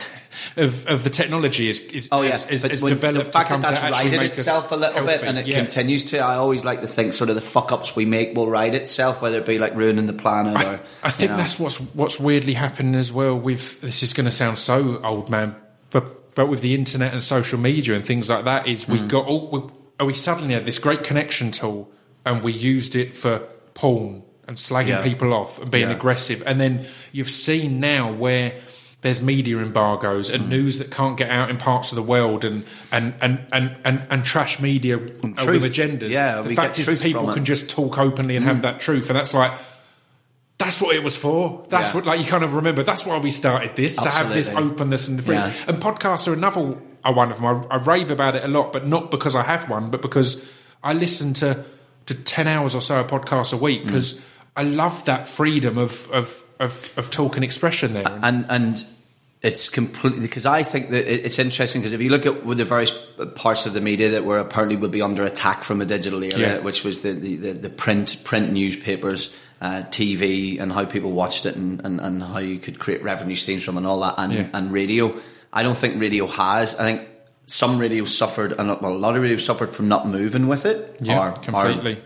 of, of the technology is is, Oh yeah, is, is, developed to come that that's to righted itself a little bit, and it Yeah. continues to. I always like to think sort of the fuck ups we make will ride itself, whether it be like ruining the planet I, or. I think know. that's what's what's weirdly happening as well. With this is going to sound so old man, but but with the internet and social media and things like that, is we got all we, oh, we suddenly had this great connection tool and we used it for porn and slagging Yeah. people off and being Yeah. aggressive, and then you've seen now where there's media embargoes and Mm. news that can't get out in parts of the world and and and and, and, and trash media uh, with agendas. Yeah, the fact is people. Mm. can just talk openly and have that truth, and that's like. That's what it was for. That's Yeah. what, like, you kind of remember. That's why we started this to have this openness and freedom. Yeah. And podcasts are another are one of them. I, I rave about it a lot, but not because I have one, but because I listen to to ten hours or so of podcasts a Mm. week because I love that freedom of of of, of talk and expression there. and and it's completely because I think that it's interesting because if you look at with the various parts of the media that were apparently would be under attack from a digital era, Yeah. which was the, the, the, the print print newspapers, uh, TV, and how people watched it, and, and, and how you could create revenue streams from, and all that, and, Yeah. and radio. I don't think radio has. I think some radio suffered, and well, a lot of radio suffered from not moving with it, yeah, or, or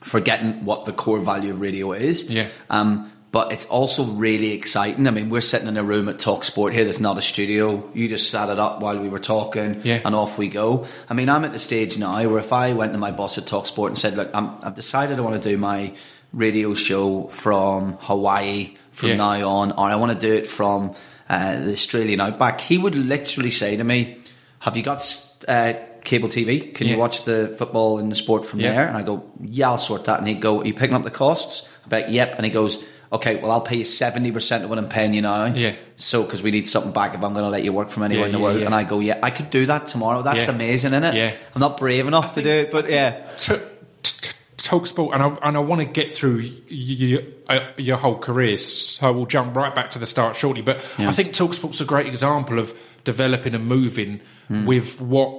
forgetting what the core value of radio is. Yeah. Um, but it's also really exciting. I mean, we're sitting in a room at Talk Sport here. That's not a studio. You just sat it up while we were talking, Yeah. and off we go. I mean, I'm at the stage now where if I went to my boss at Talk Sport and said, "Look, I'm, I've decided I want to do my radio show from Hawaii from Yeah. now on, or I want to do it from uh, the Australian outback," he would literally say to me, "Have you got?" Uh, Cable TV? Can Yeah. you watch the football and the sport from Yeah. there? And I go, yeah, I'll sort that. And he'd go, are you picking up the costs? I bet, yep. And he goes, okay, well, I'll pay you 70% of what I'm paying you now. Yeah. So, because we need something back if I'm going to let you work from anywhere in the world. And I go, yeah, I could do that tomorrow. That's amazing, isn't it? Yeah. I'm not brave enough to do it, but yeah. T- t- Talk sport, and I, and I want to get through y- y- y- your whole career, so we'll jump right back to the start shortly. But Yeah. I think Talk Sport's a great example of developing and moving Hmm. with what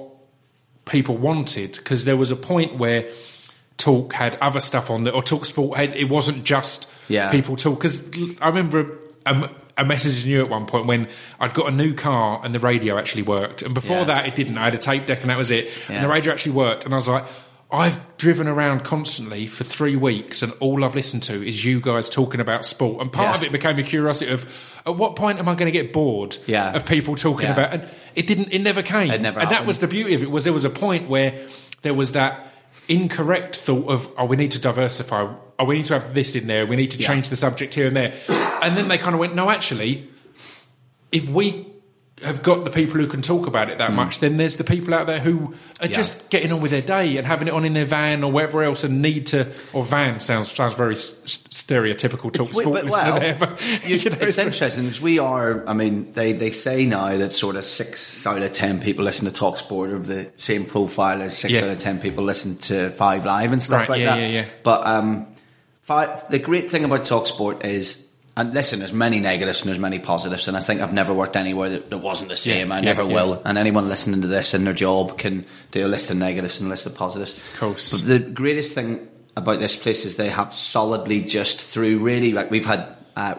people wanted, because there was a point where Talk had other stuff on that, or Talk Sport had it wasn't just Yeah. people talk. Because I remember a, a message in you at one point when I'd got a new car and the radio actually worked, and before Yeah. that it didn't. I had a tape deck and that was it, and the radio actually worked, and I was like. I've driven around constantly for three weeks, and all I've listened to is you guys talking about sport. And part Yeah. of it became a curiosity of, at what point am I going to get bored Yeah. of people talking Yeah. about? And it didn't. It never came. It never and that was the beauty of it. Was there was a point where there was that incorrect thought of, oh, we need to diversify. Oh, we need to have this in there. We need to change the subject here and there. and then they kind of went, no, actually, if we have got the people who can talk about it that much, then there's the people out there who are. Yeah. just getting on with their day and having it on in their van or wherever else and need to. Or van sounds sounds very s- stereotypical talk sport but, well, there, but you know, it's interesting because we are. I mean, they, they say now that sort of six out of ten people listen to Talksport of the same profile as six Yeah. out of ten people listen to Five Live and stuff Right, like yeah, that. yeah, yeah. yeah. But um, five, the great thing about Talksport is. And listen, there's many negatives and there's many positives, and I think I've never worked anywhere that, that wasn't the same. Yeah, I yeah, never yeah. will. And anyone listening to this in their job can do a list of negatives and a list of positives. Of course. But the greatest thing about this place is they have solidly just through really like we've had uh,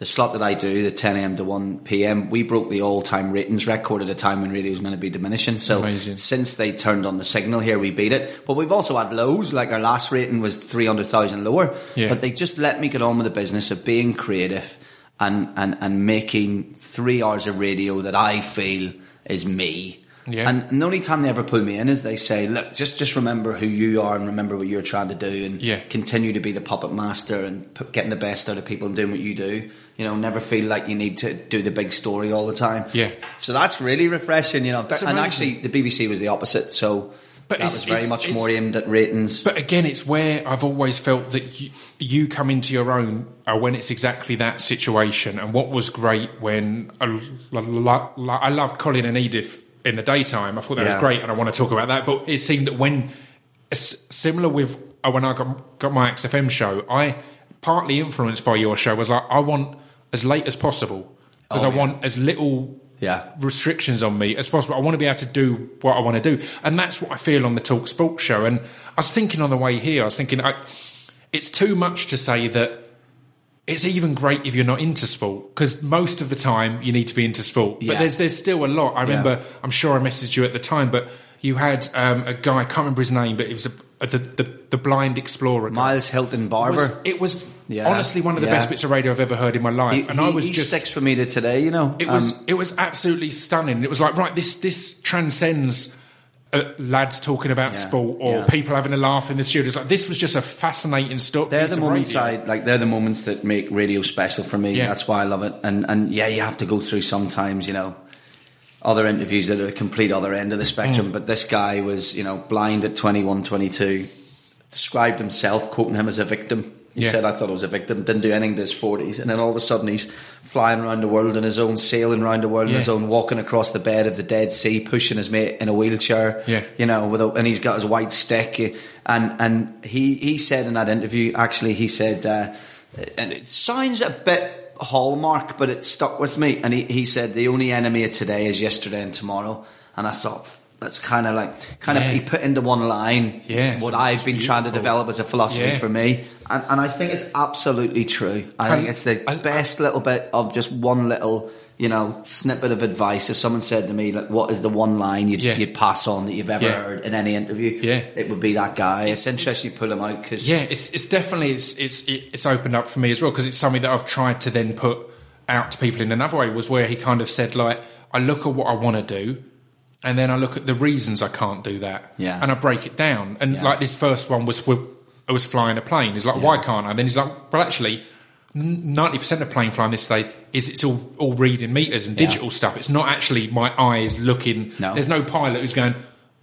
the slot that I do, the 10 a.m. to 1 p.m. We broke the all-time ratings record at a time when radio was meant to be diminishing. So Amazing. since they turned on the signal here, we beat it. But we've also had lows. Like our last rating was 300,000 lower. Yeah. But they just let me get on with the business of being creative and and and making three hours of radio that I feel is me. Yeah. And, the only time they ever pull me in is they say, "Look, just just remember who you are and remember what you're trying to do, and Yeah. continue to be the puppet master and p- getting the best out of people and doing what you do. You know, never feel like you need to do the big story all the time. Yeah. So that's really refreshing. You know, It's and amazing. actually, the BBC was the opposite. So. But that it's- was very it's- much it's- more aimed at ratings. But again, it's where I've always felt that you, you come into your own uh, when it's exactly that situation. And what was great when I, lo- lo- I loved Colin and Edith in the daytime. I thought that Yeah. was great, and I want to talk about that. But it seemed that when similar with uh, when I got got my XFM show, I partly influenced by your show was like I want as late as possible because Oh, I yeah. want as little Yeah. restrictions on me as possible. I want to be able to do what I want to do, and that's what I feel on the Talk Sport show. And I was thinking on the way here, I was thinking, I, it's too much to say that it's even great if you're not into sport because most of the time you need to be into sport. But Yeah. there's there's still a lot. I remember, I'm sure I messaged you at the time, but you had um, a guy, I can't remember his name, but it was a, the, the the blind explorer. Miles Hilton Barber. was, it was Yeah. honestly one of the Yeah. best bits of radio I've ever heard in my life, he, and I was he just sticks for me to today. You know, it was Um, it was absolutely stunning. It was like right, this this transcends uh, lads talking about Yeah, sport or yeah. people having a laugh in the studio. It's like this was just a fascinating stuff. They're the moments. I like. They're the moments that make radio special for me. Yeah. That's why I love it. And and yeah, you have to go through sometimes. You know, other interviews that are the complete other end of the spectrum. Mm. But this guy was, you know, blind at 21, 22, Described himself, quoting him as a victim. He Yeah. said, "I thought I was a victim. Didn't do anything to his forties, and then all of a sudden he's flying around the world on his own, sailing around the world on his own, walking across the bed of the Dead Sea, pushing his mate in a wheelchair. Yeah. you know, with a, and he's got his white stick. And and he he said in that interview, actually, he said, uh, and it sounds a bit hallmark, but it stuck with me. And he he said, the only enemy of today is yesterday and tomorrow. And I thought. That's kind of like, kind Yeah. of, he put into one line Yeah, what I've been trying to develop as a philosophy Yeah. for me, and, and I think it's absolutely true. I And think it's the I- best little bit of just one little, you know, snippet of advice. If someone said to me, like, "What is the one line you'd, Yeah. you'd pass on that you've ever Yeah. heard in any interview?" Yeah. it would be that guy. It's, It's- interesting you pull him out because Yeah, it's it's definitely it's it's it's opened up for me as well because it's something that I've tried to then put out to people in another way. Was where he kind of said like, I look at what I want to do, and then I look at the reasons I can't do that, Yeah. and I break it down. And Yeah. like this first one was with, I was flying a plane. He's like, why can't I? And Then he's like, well, actually. Ninety percent of plane flying this day is it's all all reading meters and Yeah. digital stuff. It's not actually my eyes looking. No. There's no pilot who's going.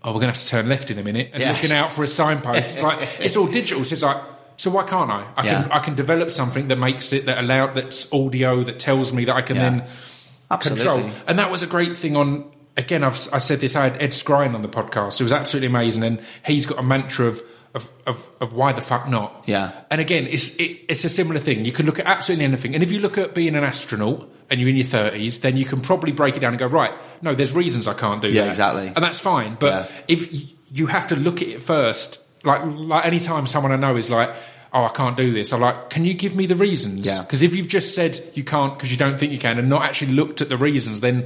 Oh, we're going to have to turn left in a minute and Yeah. looking out for a signpost. It's like it's all digital. So it's like, so why can't I? I can I can develop something that makes it that allow that's audio that tells me that I can Yeah. then absolutely. control. And that was a great thing on. Again, I've I said this. I had Ed Skrein on the podcast. It was absolutely amazing, and he's got a mantra of. Of, of, of why the fuck not? Yeah. And again, it's it, it's a similar thing. You can look at absolutely anything, and if you look at being an astronaut and you're in your thirties, then you can probably break it down and go right. No, there's reasons I can't do Yeah, that. exactly. and that's fine. But Yeah. if you have to look at it first, like like any time someone I know is like, "Oh, I can't do this," I'm like, "Can you give me the reasons?" Yeah. Because if you've just said you can't because you don't think you can, and not actually looked at the reasons, then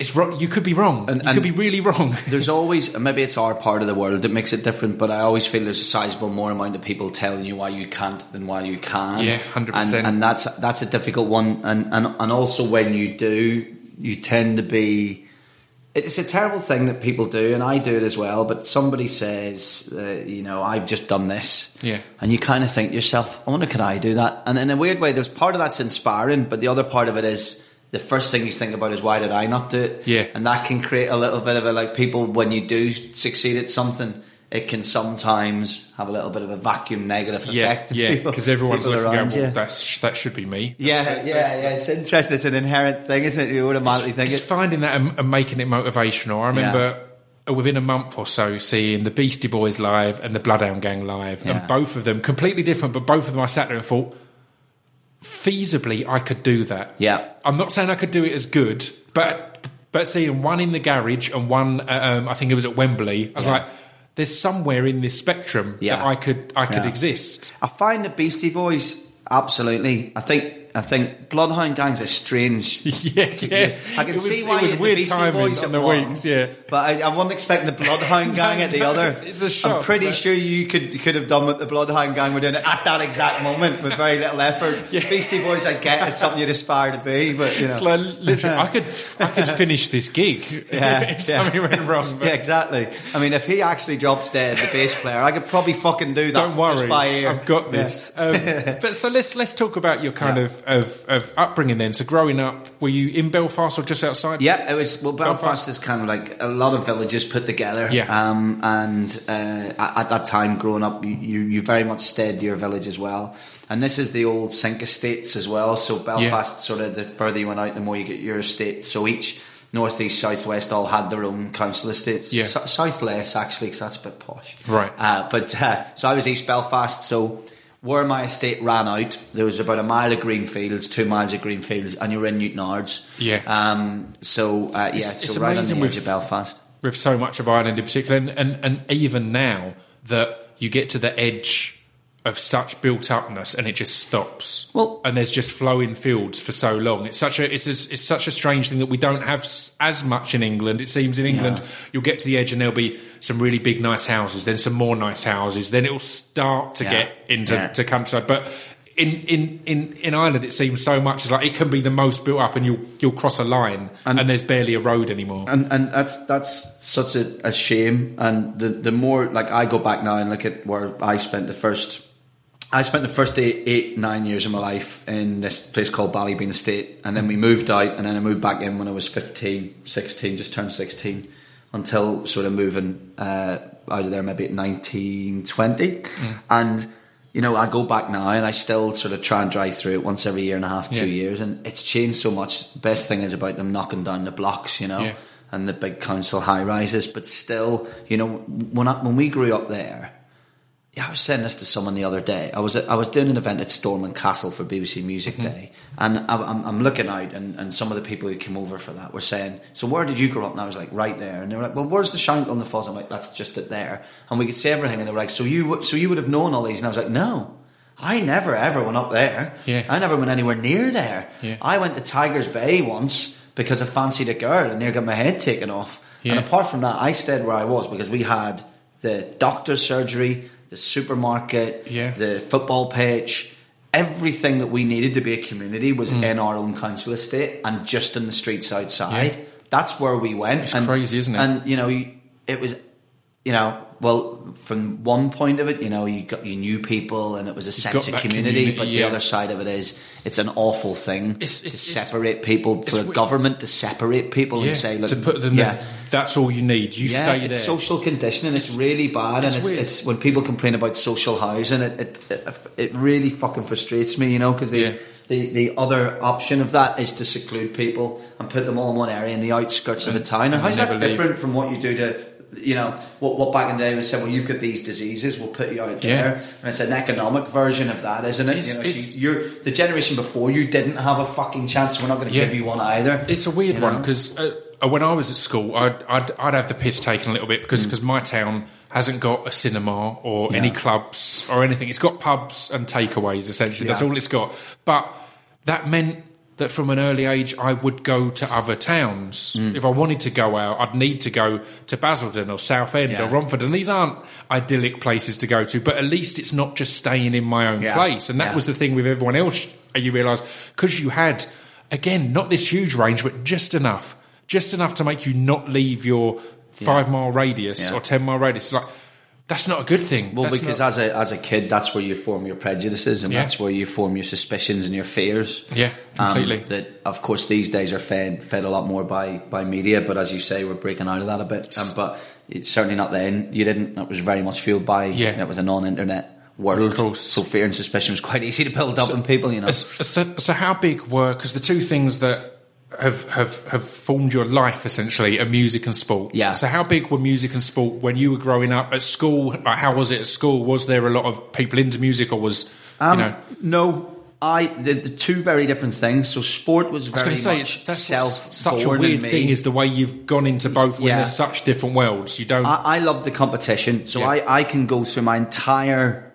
it's wrong. You could be wrong. And- you and- could be really wrong. There's always maybe it's our part of the world that makes it different, but I always feel there's a sizable more amount of people telling you why you can't than why you can. Yeah, 100%. And, and that's that's a difficult one, and, and and also when you do, you tend to be. It's a terrible thing that people do, and I do it as well. But somebody says, uh, you know, I've just done this, Yeah. and you kind of think to yourself, I wonder, could I do that? And in a weird way, there's part of that's inspiring, but the other part of it is the first thing you think about is why did I not do it? Yeah. and that can create a little bit of a like people when you do succeed at something. It can sometimes have a little bit of a vacuum negative effect. on yeah. people- Because everyone's people looking, around you. well, that's that should be me. Yeah, That's- yeah, that's- yeah. It's interesting. It's an inherent thing, isn't it? You automatically think It's it. finding that and, and making it motivational. I remember uh, within a month or so seeing the Beastie Boys live and the Bloodhound Gang live, Yeah. and both of them completely different, but both of them I sat there and thought, feasibly, I could do that. Yeah. I'm not saying I could do it as good, but but seeing one in the garage and one, uh, um, I think it was at Wembley, I was Yeah. like, there's somewhere in this spectrum Yeah. that I could I could Yeah. exist. I find the Beastie Boys absolutely. I think I think Bloodhound Gang's a strange. yeah, yeah. I can was- see why it was the weird Beastie Boys on the one, weeks, yeah. But I, I wasn't expecting the Bloodhound Gang at the No, other. it's- it's a shock, I'm pretty but- sure you could could have done what the Bloodhound Gang were doing at that exact moment with very little effort. Yeah. Beastie Boys, I get, is something you'd aspire to be, but you know. It's like literally, I could I could finish this gig Yeah, if yeah. something went wrong. But yeah, exactly. I mean, if he actually drops dead, the bass player, I could probably fucking do that. don't worry, just by ear. I've got this. Um, but so let's let's talk about your kind Yeah. Of, of of upbringing then. So growing up, were you in Belfast or just outside? Yeah, it was. Well, Belfast, Belfast. is kind of like a lot of villages put together. Yeah. Um, and uh, at, at that time, growing up, you, you, you very much stayed to your village as well. And this is the old sink estates as well. So Belfast, sort of, the further you went out, the more you get your estates. So each north, east, south, west all had their own council estates. Yeah. S- south less actually, because that's a bit posh. Right. Uh, but uh, so I was East Belfast. So where my estate ran out, there was about a mile of green fields, two miles of green fields, and you're in Newtownards. Yeah. Um, so uh, yeah, It's- so it's right on the with- edge of Belfast. with so much of Ireland in particular, and, and, and even now that you get to the edge of such built upness and it just stops. Well- and there's just flowing fields for so long. It's such a it's a, it's such a strange thing that we don't have as much in England. It seems in England Yeah. you'll get to the edge and there'll be some really big nice houses, then some more nice houses, then it'll start to Yeah. get into Yeah. to countryside, but. in, in, in, in Ireland, it seems so much. It's like it can be the most built up, and you'll you'll cross a line, and, And- there's barely a road anymore. and and that's that's such a, a shame. And the the more like I go back now and look at where I spent the first, I spent the first eight, eight nine years of my life in this place called Ballybean Estate, and then we moved out, and then I moved back in when I was 15, 16, just turned sixteen, until sort of moving uh, out of there maybe at nineteen twenty, and. You know, I go back now and I still sort of try and drive through it once every year and a half, two Yeah. years, and it's changed so much. The best thing is about them knocking down the blocks, you know Yeah. and the big council high rises, but still, you know, when I, when we grew up there, yeah, I was saying this to someone the other day. I was I was doing an event at Stormont Castle for BBC Music mm-hmm. Day, and I, I'm, I'm looking out, and, and some of the people who came over for that were saying, "So where did you grow up?" And I was like, "Right there." And they were like, "Well, where's the Shankill the Falls?" I'm like, "That's just it there." And we could see everything, and they were like, "So you so you would have known all these?" And I was like, "No." I never ever went up there. Yeah. I never went anywhere near there. Yeah. I went to Tigers Bay once because I fancied a girl and near got my head taken off. Yeah. And apart from that, I stayed where I was because we had the doctor's surgery, the supermarket, Yeah. the football pitch. Everything that we needed to be a community was Mm. in our own council estate and just in the streets outside. Yeah. That's where we went. It's and, crazy, isn't it? And you know, it was, you know, well, from one point of it, you know, you got you knew people and it was a sense of community. community, but yeah. the other side of it is, it's an awful thing It's- to it's- it's- separate people for a government to separate people yeah, and say, look, to put them yeah. there, that's all you need. You Yeah, stay it's social conditioning. It's, really bad, and it's, it's when people complain about social housing, it it, it, it really fucking frustrates me, you know, because the, the the other option of that is to seclude people and put them all in one area in the outskirts of a town. And and how's that leave. different from what you do to? You know what? What back in the day was said. Well, you've got these diseases. We'll put you out Yeah. there, and it's an economic version of that, isn't it? It's- you know, it's- she, you're the generation before you didn't have a fucking chance. We're not going to Yeah. give you one either. It's a weird You one because uh, uh, when I was at school, I'd, I'd, I'd have the piss taken a little bit because because my town hasn't got a cinema or any clubs or anything. It's got pubs and takeaways essentially. That's all it's got. But that meant that from an early age, I would go to other towns. Mm. If I wanted to go out, I'd need to go to Basildon or Southend Yeah. or Romford, and these aren't idyllic places to go to. But at least it's not just staying in my own Yeah. place. And that Yeah. was the thing with everyone else. You realise because you had again not this huge range, but just enough, just enough to make you not leave your five mile radius or ten mile radius. Like that's not a good thing. Well, That's because not- as a as a kid, that's where you form your prejudices, and Yeah. that's where you form your suspicions and your fears. Yeah, completely. Um, that of course these days are fed fed a lot more by by media, but as you say, we're breaking out of that a bit. Um, but it's certainly not then. You didn't. It was very much fueled by. Yeah. it was a non-internet world. Of course. So fear and suspicion was quite easy to build up in people. You know. So, so, so how big were because the two things that have, have have formed your life essentially are music and sport. Yeah. So how big were music and sport when you were growing up at school? Like, how was it at school? Was there a lot of people into music, or was Um, you know? no. I the, the two very different things. So sport was I was very say much that's self such a weird thing is the way you've gone into both when Yeah. there's such different worlds. You don't. I, I love the competition, so Yeah. I, I can go through my entire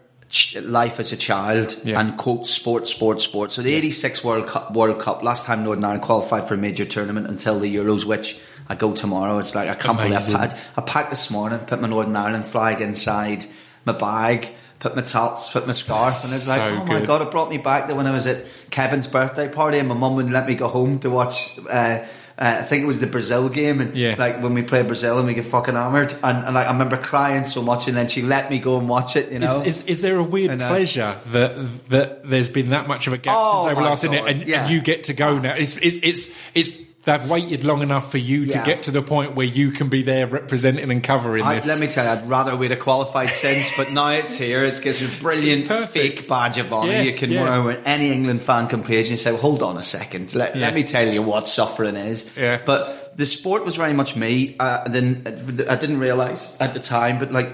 life as a child Yeah. and quote sport, sport, sport. So the '86 World Cup, World Cup, last time Northern Ireland qualified for a major tournament until the Euros, which I go tomorrow. It's like I can't believe Amazing. I, packed, I packed this morning, put my Northern Ireland flag inside my bag. Put my tops, put my scarf, and it's like, So oh my god! It brought me back to when I was at Kevin's birthday party, and my mum wouldn't let me go home to watch. Uh, uh, I think it was the Brazil game, and Yeah. like when we played Brazil and we get fucking hammered, and, and like I remember crying so much, and then she let me go and watch it. You know, Is, is, is there a weird And, uh, pleasure that that there's been that much of a gap Oh, since they were my last in it, and, yeah. and you get to go now? It's it's it's, it's they've waited long enough for you to get to the point where you can be there representing and covering I, this. let me tell you, I'd rather we'd have qualified since, but now it's here. It gives a brilliant fake badge of honour Yeah, you can yeah. wear any England fan can you and say, well, hold on a second, let, Yeah. let me tell you what suffering is. Yeah. But the sport was very much me. Uh, then I didn't realise at the time, but like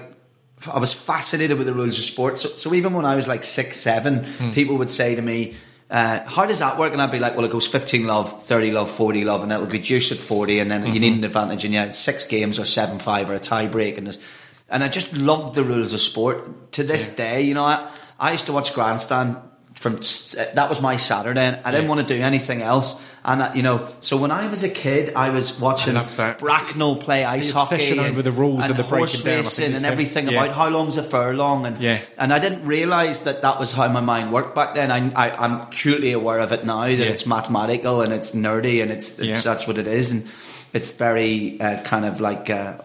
I was fascinated with the rules of sport. So, so even when I was like six, seven, Hmm. people would say to me, uh, how does that work? And I'd be like, well, it goes 15 love, 30 love, 40 love, and it'll reduce juiced at 40, and then you need an advantage, and yeah, it's six games or 7 5 or a tie break. And, and I just love the rules of sport. To this day, you know, I, I used to watch Grandstand from that was my Saturday. And I didn't Yeah. want to do anything else. And uh, you know, so when I was a kid, I was watching that. Bracknell play ice hockey, obsession over the rules and the horse down, I racing it's and everything yeah. about how long's a furlong, and Yeah. and I didn't realize that that was how my mind worked back then. I, I I'm acutely aware of it now that Yeah. it's mathematical and it's nerdy and it's, it's that's what it is, and it's very uh, kind of like. Uh,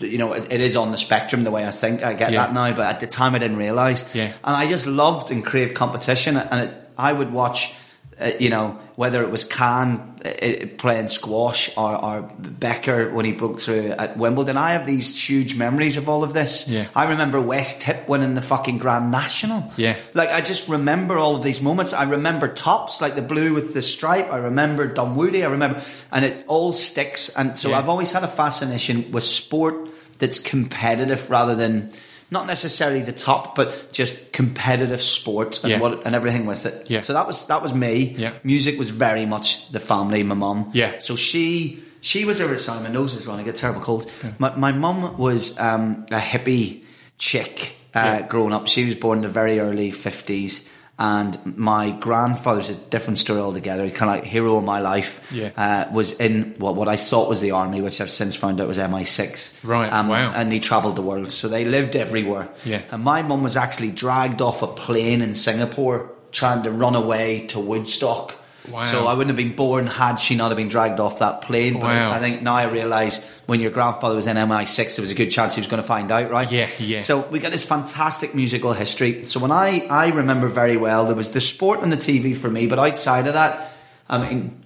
you know, it, it is on the spectrum the way I think. I get Yeah. that now, but at the time I didn't realize. Yeah. And I just loved and craved competition, and it, I would watch, uh, you know, whether it was Khan uh, playing squash or, or Becker when he broke through at Wimbledon. I have these huge memories of all of this. Yeah. I remember West Tip winning the fucking Grand National. Yeah. Like I just remember all of these moments. I remember tops like the blue with the stripe. I remember Dunwoody. I remember, and it all sticks. And so Yeah. I've always had a fascination with sport that's competitive rather than not necessarily the top, but just competitive sport and Yeah. what and everything with it. Yeah. So that was that was me. Yeah. Music was very much the family. My mum. Yeah. So she she was a sorry, my nose is running. I get terrible cold. My my mum was um, a hippie chick uh, Yeah. growing up. She was born in the very early fifties. And my grandfather's a different story altogether. He Kind of like hero of my life. Yeah. Uh, was in what what I thought was the army, which I've since found out was MI6. Right, wow. And he travelled the world, so they lived everywhere. Yeah. And my mum was actually dragged off a plane in Singapore trying to run away to Woodstock. Wow. So I wouldn't have been born had she not have been dragged off that plane. But Wow. I think now I realise when your grandfather was in MI6, there was a good chance he was going to find out, right? Yeah, yeah. So we got this fantastic musical history. So when I, I remember very well, there was the sport and the TV for me, but outside of that, I mean,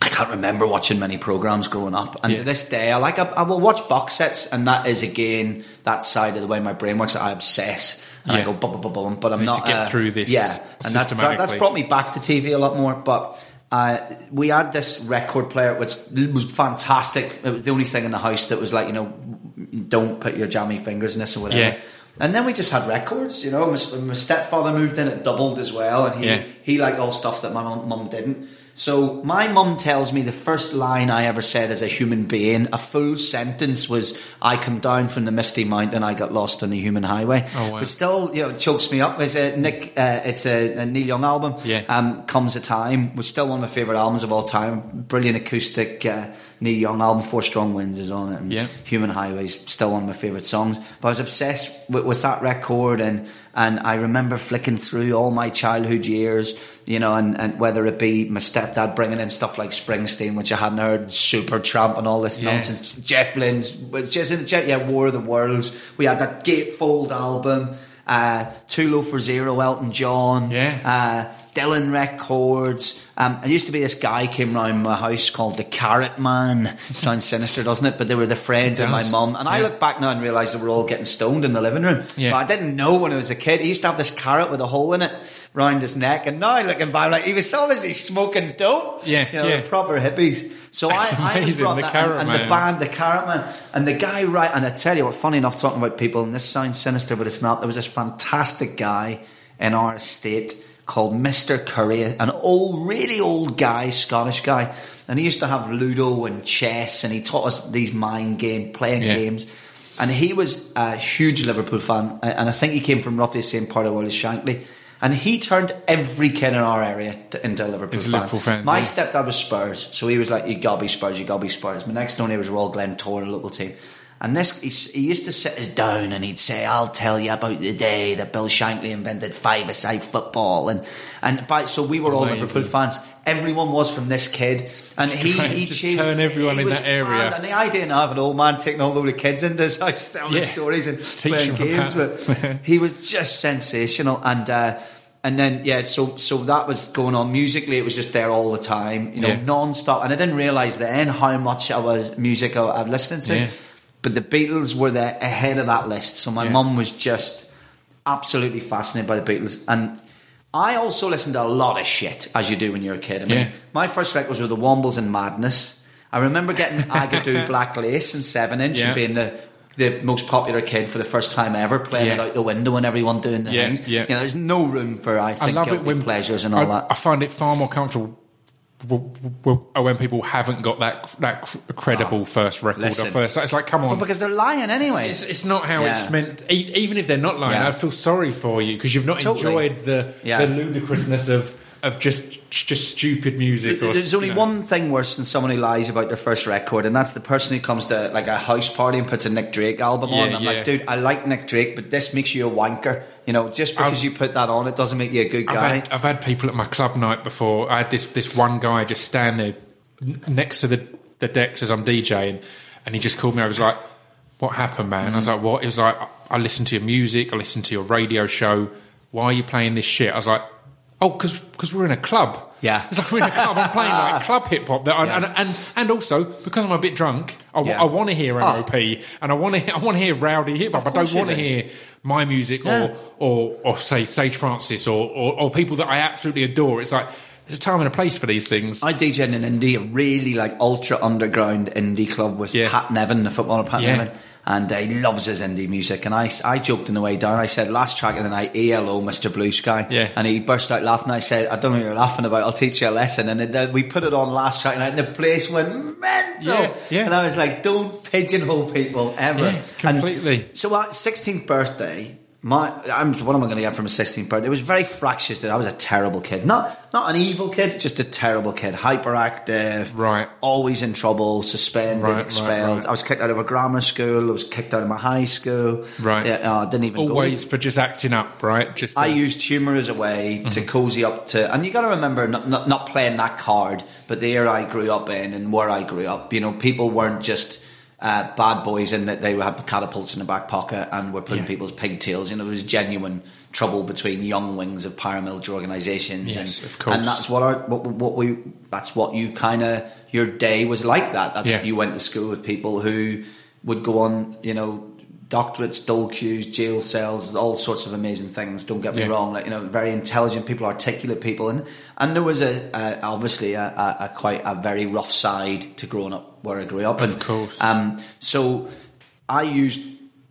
I can't remember watching many programs growing up. And Yeah. to this day, I like I, I will watch box sets, and that is again that side of the way my brain works. I obsess. And I go bum, bum, bum, bum, but I'm not to get uh, through this Yeah, and that's that's brought me back to TV a lot more. But uh, we had this record player, which was fantastic. It was the only thing in the house that was like, you know, don't put your jammy fingers in this or whatever. Yeah. And then we just had records, you know. My, my stepfather moved in, it doubled as well, and he, Yeah. he liked all stuff that my mum, mum didn't. So my mum tells me the first line I ever said as a human being, a full sentence was, "I come down from the misty mountain, I got lost on the human highway." Oh, wow. But still, you know, it chokes me up. It's a Nick, uh, it's a, a Neil Young album. Yeah. Um, Comes a time was still one of my favorite albums of all time. Brilliant acoustic uh, Neil Young album. Four Strong Winds is on it. And Yeah. Human Highways still one of my favorite songs. But I was obsessed with, with that record, and and I remember flicking through all my childhood years, you know, and, and whether it be my stepdad bringing in stuff like Springsteen, which I hadn't heard, Supertramp, and all this Yeah. nonsense. Jeff Wayne's, was just yeah, War of the Worlds. We had that Gatefold album. Uh, Too Low for Zero, Elton John. Yeah. Uh, Dylan Records. Um, there used to be this guy came round my house called the Carrot Man. Sounds sinister, doesn't it? But they were the friends of my mum. And I look back now and realise they were all getting stoned in the living room. Yeah. But I didn't know when I was a kid. He used to have this carrot with a hole in it round his neck. And now looking back, like he was obviously smoking dope. Yeah, You know, yeah. proper hippies. So That's I, I was the that- Carrot and, and the band, the Carrot Man, and the guy right. And I tell you what, funny enough, talking about people, and this sounds sinister, but it's not. There was this fantastic guy in our estate called Mr. Curry, an old, really old guy, Scottish guy, and he used to have Ludo and chess, and he taught us these mind game playing Yeah. games. And he was a huge Liverpool fan, and I think he came from roughly the same part of the world as Shankly. And he turned every kid in our area to, into a Liverpool Into fan. Liverpool fans, My yeah. stepdad was Spurs, so he was like, "You gotta be Spurs, you gotta be Spurs." My next door neighbour was Royal Glentoran, a local team. And this, he, he used to sit us down and he'd say, "I'll tell you about the day that Bill Shankly invented five-a-side football." And and by so we were all. Liverpool fans. Everyone was from this kid, and he he chased- turn everyone in that area. mad. And the idea now of an old man taking all the kids into his house, telling Yeah. stories and Teach playing games, but he was just sensational and. Uh, and then yeah, so so that was going on musically. It was just there all the time, you know, Yeah. non-stop. And I didn't realize then how much I was music I, I was listening to. Yeah. But the Beatles were the ahead of that list. So my Yeah. mum was just absolutely fascinated by the Beatles. And I also listened to a lot of shit, as you do when you're a kid. I mean, Yeah. my first records were the Wombles and Madness. I remember getting Agadoo Black Lace and Seven Inch Yeah. and being the the most popular kid for the first time ever, playing it out the window and everyone doing the Yeah, things. yeah. You know, there's no room for I I think love it when pleasures and all I, that. I find it far more comfortable when people haven't got that that cr- credible ah, first record listen. or first. It's like, come on, Well, because they're lying anyway. it's, it's not how Yeah. it's meant. Even if they're not lying, Yeah. I feel sorry for you because you've not Totally. enjoyed the Yeah. the ludicrousness of of just just stupid music. Or, There's only you know. one thing worse than someone who lies about their first record, and that's the person who comes to like a house party and puts a Nick Drake album on. Yeah, I'm yeah. like, dude, I like Nick Drake, but this makes you a wanker. You know, just because I've- you put that on, it doesn't make you a good I've guy. had, I've had people at my club night before. I had this this one guy just stand there next to the the decks as I'm DJing, and he just called me. I was like, "What happened, man?" I was like, "What?" He was like, "I, I listen to your music. I listen to your radio show. Why are you playing this shit?" I was like, "Oh, because we're in a club." Yeah. it's like we're in a club. I'm playing like club hip hop. That Yeah. and, and and also because I'm a bit drunk, I, Yeah. Ah. want to hear MOP and I want to I want to hear rowdy hip hop. I don't want to hear my music Yeah. or or or say Sage Francis or, or or people that I absolutely adore. It's like there's a time and a place for these things. I DJed in an indie, a really like ultra underground indie club with. Pat Nevin, the footballer Pat. Nevin, and uh, he loves his indie music. And I, I joked on the way down. I said, "Last track of the night, ELO, Mr. Blue Sky." Yeah. And he burst out laughing. I said, "I don't know what you're laughing about. I'll teach you a lesson." And it, uh, we put it on last track, night, and the place went mental. Yeah, yeah. And I was like, "Don't pigeonhole people ever." Yeah, completely. And so, at 16th birthday. My, I'm, what am I going to get from a 16th birthday? It was very fractious that I was a terrible kid. Not, not an evil kid, just a terrible kid. Hyperactive. Right. Always in trouble, suspended, Right, right, expelled. right. I was kicked out of a grammar school. I was kicked out of my high school. Right. Yeah, uh, I didn't even go. Always for just acting up, right? Just I used humour as a way Mm-hmm. to cozy up to, and you got to remember, not, not not playing that card, but the era I grew up in and where I grew up, you know, people weren't just uh, bad boys in that they had catapults in the back pocket and were pulling Yeah. people's pigtails. You know, there was genuine trouble between young wings of paramilitary organisations, Yes, and of course. and that's what our what, what we that's what you kind of your day was like. That that's Yeah. you went to school with people who would go on, you know. Doctorates, dole queues, jail cells, all sorts of amazing things. Don't get me Yeah. wrong, like you know, very intelligent people, articulate people, and and there was a, a obviously a, a, a quite a very rough side to growing up where I grew up. Of and, course. Um, so I used